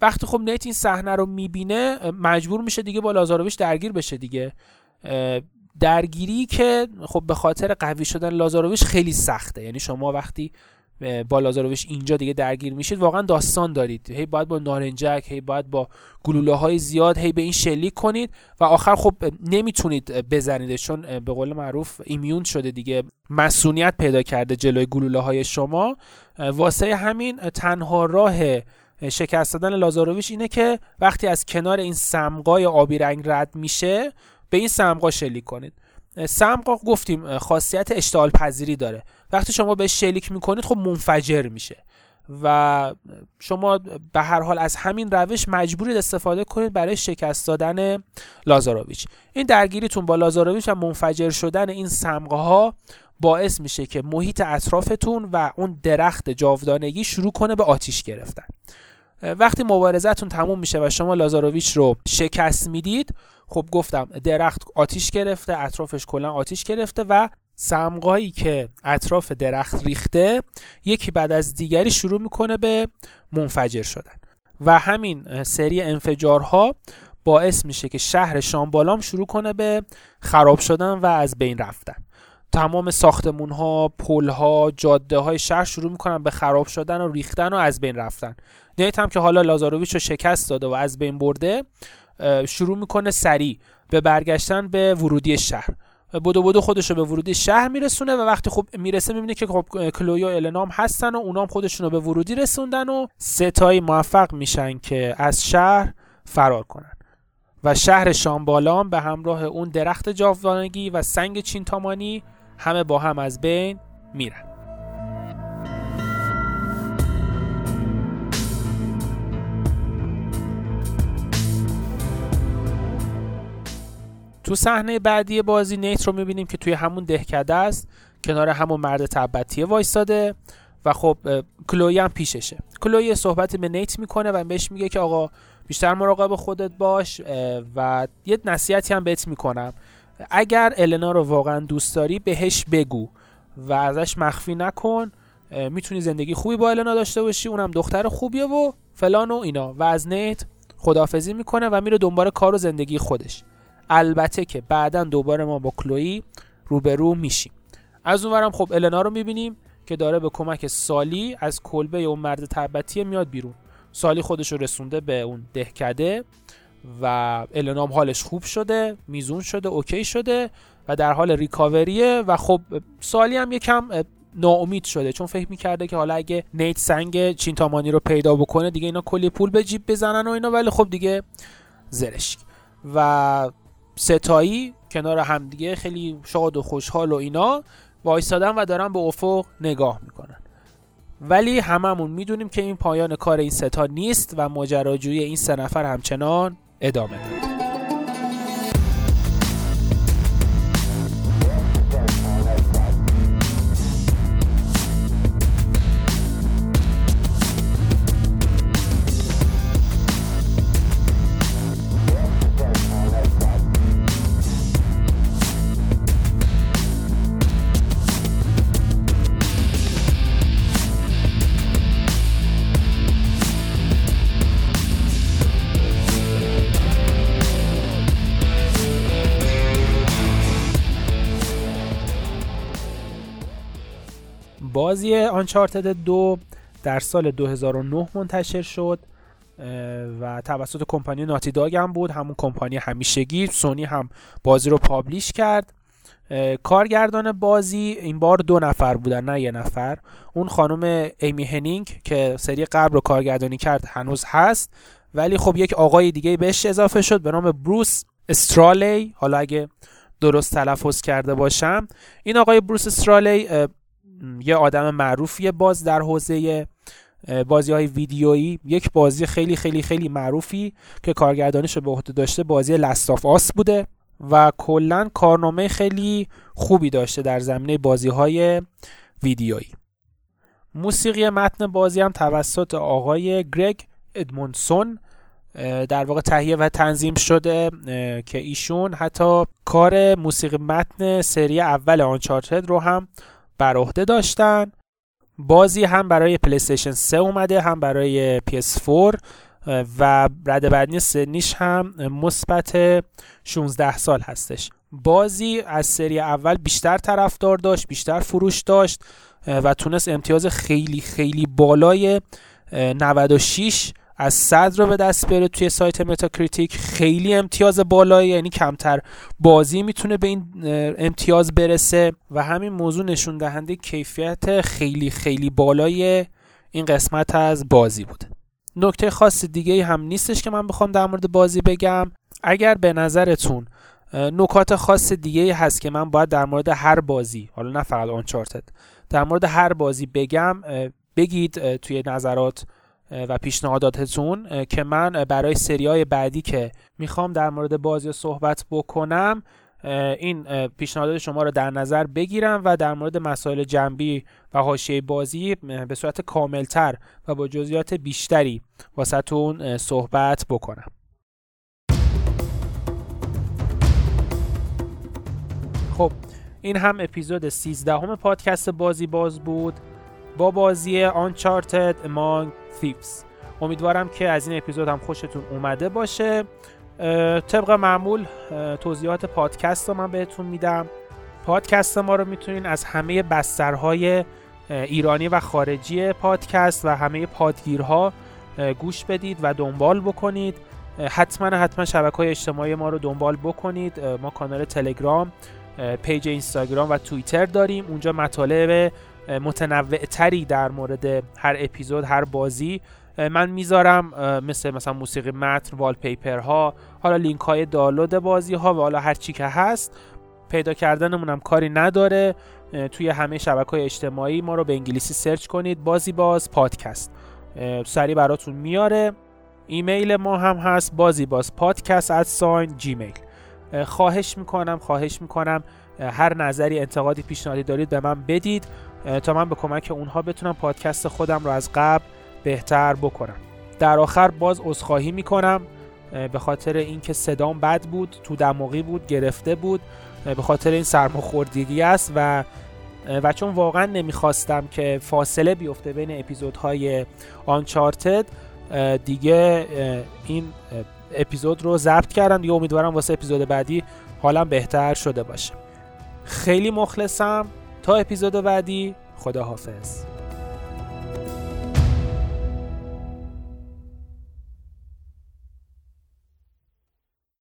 وقتی خب نیت این صحنه رو می‌بینه مجبور میشه دیگه با لازاروویچ درگیر بشه دیگه. درگیری که خب به خاطر قوی شدن لازاروویچ خیلی سخته. یعنی شما وقتی با لازاروویچ اینجا دیگه درگیر میشید. واقعا داستان دارید. هی باید با نارنجک هی باید با گلوله های زیاد هی به این شلیک کنید و آخر خب نمی‌تونید بزنید چون به قول معروف ایمیون شده دیگه. مسئولیت پیدا کرده جلوی گلوله های شما واسه همین تنها راه شکست دادن لازاروویچ اینه که وقتی از کنار این سمقای آبی رنگ رد میشه به این سمقا شلیک کنید. سمقا گفتیم خاصیت اشتعال پذیری داره. وقتی شما به شلیک می‌کنید خب منفجر میشه. و شما به هر حال از همین روش مجبورید استفاده کنید برای شکست دادن لازاروویچ این درگیریتون با لازاروویچ و منفجر شدن این سمقه ها باعث میشه که محیط اطرافتون و اون درخت جاودانگی شروع کنه به آتیش گرفتن. وقتی مبارزتون تموم میشه و شما لازاروویچ رو شکست می‌دید خب گفتم درخت آتیش گرفته اطرافش کلا آتیش گرفته و سمقایی که اطراف درخت ریخته یکی بعد از دیگری شروع می‌کنه به منفجر شدن. و همین سری انفجارها باعث میشه که شهر شامبالام شروع کنه به خراب شدن و از بین رفتن. تمام ساختمون ها پل ها جاده های شهر شروع می‌کنن به خراب شدن و ریختن و از بین رفتن. نیت هم که حالا لازاروویچ رو شکست داده و از بین برده شروع می‌کنه سریع به برگشتن به ورودی شهر. بودو بودو خودش رو به ورودی شهر میرسونه و وقتی خب می‌رسه می‌بینه که خب و النام هستن و اونام خودشون رو به ورودی رسوندن و ستایی موفق میشن که از شهر فرار کنن. و شهر شامبالام به همراه اون درخت جاودانگی و سنگ چینتامانی همه با هم از بین میرن. تو صحنه بعدی بازی نیت رو می‌بینیم که توی همون دهکده است. کنار همون مرد تبتیه وایستاده و خب کلوی هم پیششه. کلوی صحبتی به نیت می‌کنه و بهش میگه که آقا بیشتر مراقب خودت باش و یه نصیحتی هم بهت می‌کنم. اگر النا رو واقعا دوست داری بهش بگو و ازش مخفی نکن. می‌تونی زندگی خوبی با النا داشته باشی اونم دختر خوبیه و فلان و اینا. و از نیت خدافزی می‌کنه و میره دنبال کار و زندگی خودش. البته که بعدا دوباره ما با کلوی روبرو میشیم. از اونورم خب النا رو می‌بینیم که داره به کمک سالی از کلبه اون مرد تبتی میاد بیرون. سالی خودش رو رسونده به اون دهکده. و النام حالش خوب شده میزون شده اوکی شده و در حال ریکاوریه و خب سالی هم یکم ناامید شده چون فکر می‌کرده که حالا اگه نیت سنگ چینتامانی رو پیدا بکنه دیگه اینا کلی پول به جیب بزنن و اینا ولی خب دیگه زرشک. و ستایی کنار همدیگه خیلی شاد و خوشحال و اینا وایستادن و دارن به افق نگاه می‌کنن. ولی هممون می‌دونیم که این پایان کار این ستا نیست و ماجراجویی این سه نفر همچنان ادامه داره بازی آنچارتد دو در سال 2009 منتشر شد و توسط کمپانی ناتی داگ هم بود. همون کمپانی همیشگی. سونی هم بازی رو پابلیش کرد. کارگردان بازی این بار دو نفر بودن نه یه نفر. اون خانم ایمی هنینگ که سری قبل رو کارگردانی کرد هنوز هست. ولی خب یک آقای دیگه بهش اضافه شد به نام بروس استرالی حالا اگه درست تلفظ کرده باشم. این آقای بروس استرالی یه آدم معروفیه باز در حوزه بازی های ویدیویی. یک بازی خیلی خیلی خیلی معروفی که کارگردانش رو به عهده داشته بازی لستاف آس بوده و کلا کارنامه خیلی خوبی داشته در زمینه بازی های ویدیویی. موسیقی متن بازی هم توسط آقای گرگ ادمونسون در واقع تهیه و تنظیم شده که ایشون حتی کار موسیقی متن سری اول آنچارتد رو هم بر عهده داشتن. بازی هم برای پلیستیشن 3 اومده هم برای PS4 و رده بعدی سنیش هم مثبت 16 سال هستش. بازی از سری اول بیشتر طرفدار داشت بیشتر فروش داشت و تونست امتیاز خیلی خیلی بالای 96 از صد رو به دست بیاره توی سایت Metacritic. خیلی امتیاز بالایی یعنی کمتر بازی می‌تونه به این امتیاز برسه. و همین موضوع نشون دهنده کیفیت خیلی خیلی بالای این قسمت از بازی بوده نکته خاص دیگه هم نیستش که من بخوام در مورد بازی بگم. اگر به نظرتون نکات خاص دیگه هست که من باید در مورد هر بازی حالا نه فقط Uncharted در مورد هر بازی بگم بگید توی نظرات و پیشنهاداتتون که من برای سری های بعدی که می‌خوام در مورد بازی صحبت بکنم این پیشنهادات شما رو در نظر بگیرم و در مورد مسائل جنبی و حاشیه بازی به صورت کاملتر و با جزئیات بیشتری واسهتون صحبت بکنم. خب این هم اپیزود 13 همه پادکست بازی باز بود. با بازی Uncharted Among Thieves. امیدوارم که از این اپیزود هم خوشتون اومده باشه. طبق معمول توضیحات پادکست رو من بهتون میدم. پادکست ما رو می‌تونین از همه بسترهای ایرانی و خارجی پادکست و همه پادگیرها گوش بدید و دنبال بکنید. حتما حتما شبکه های اجتماعی ما رو دنبال بکنید. ما کانال تلگرام page اینستاگرام و توییتر داریم. اونجا مطالب متنوع تری در مورد هر اپیزود هر بازی. من می‌ذارم مثل مثلا موسیقی متن wallpaper ها حالا لینک های دانلود بازی ها و حالا هر چی که هست پیدا کردنمون هم کاری نداره. توی همه شبکه های اجتماعی ما رو به انگلیسی سرچ کنید. بازی باز پادکست. سریع براتون میاره. ایمیل ما هم هست بازی باز پادکست از ساین جیمیل خواهش می‌کنم خواهش می‌کنم. هر نظری انتقادی پیشنهادی دارید به من بدید. تا من به کمک اونها بتونم پادکست خودم رو از قبل بهتر بکنم. در آخر باز عذرخواهی می‌کنم به خاطر اینکه صدام بد بود تو دماغی بود گرفته بود به خاطر این سرماخوردگی است و و چون واقعا نمی‌خواستم که فاصله بیفته بین اپیزودهای آنچارتد دیگه این اپیزود رو ضبط کردم دیگه. امیدوارم واسه اپیزود بعدی حالا بهتر شده باشه. خیلی مخلصم. تا اپیزود بعدی خداحافظ.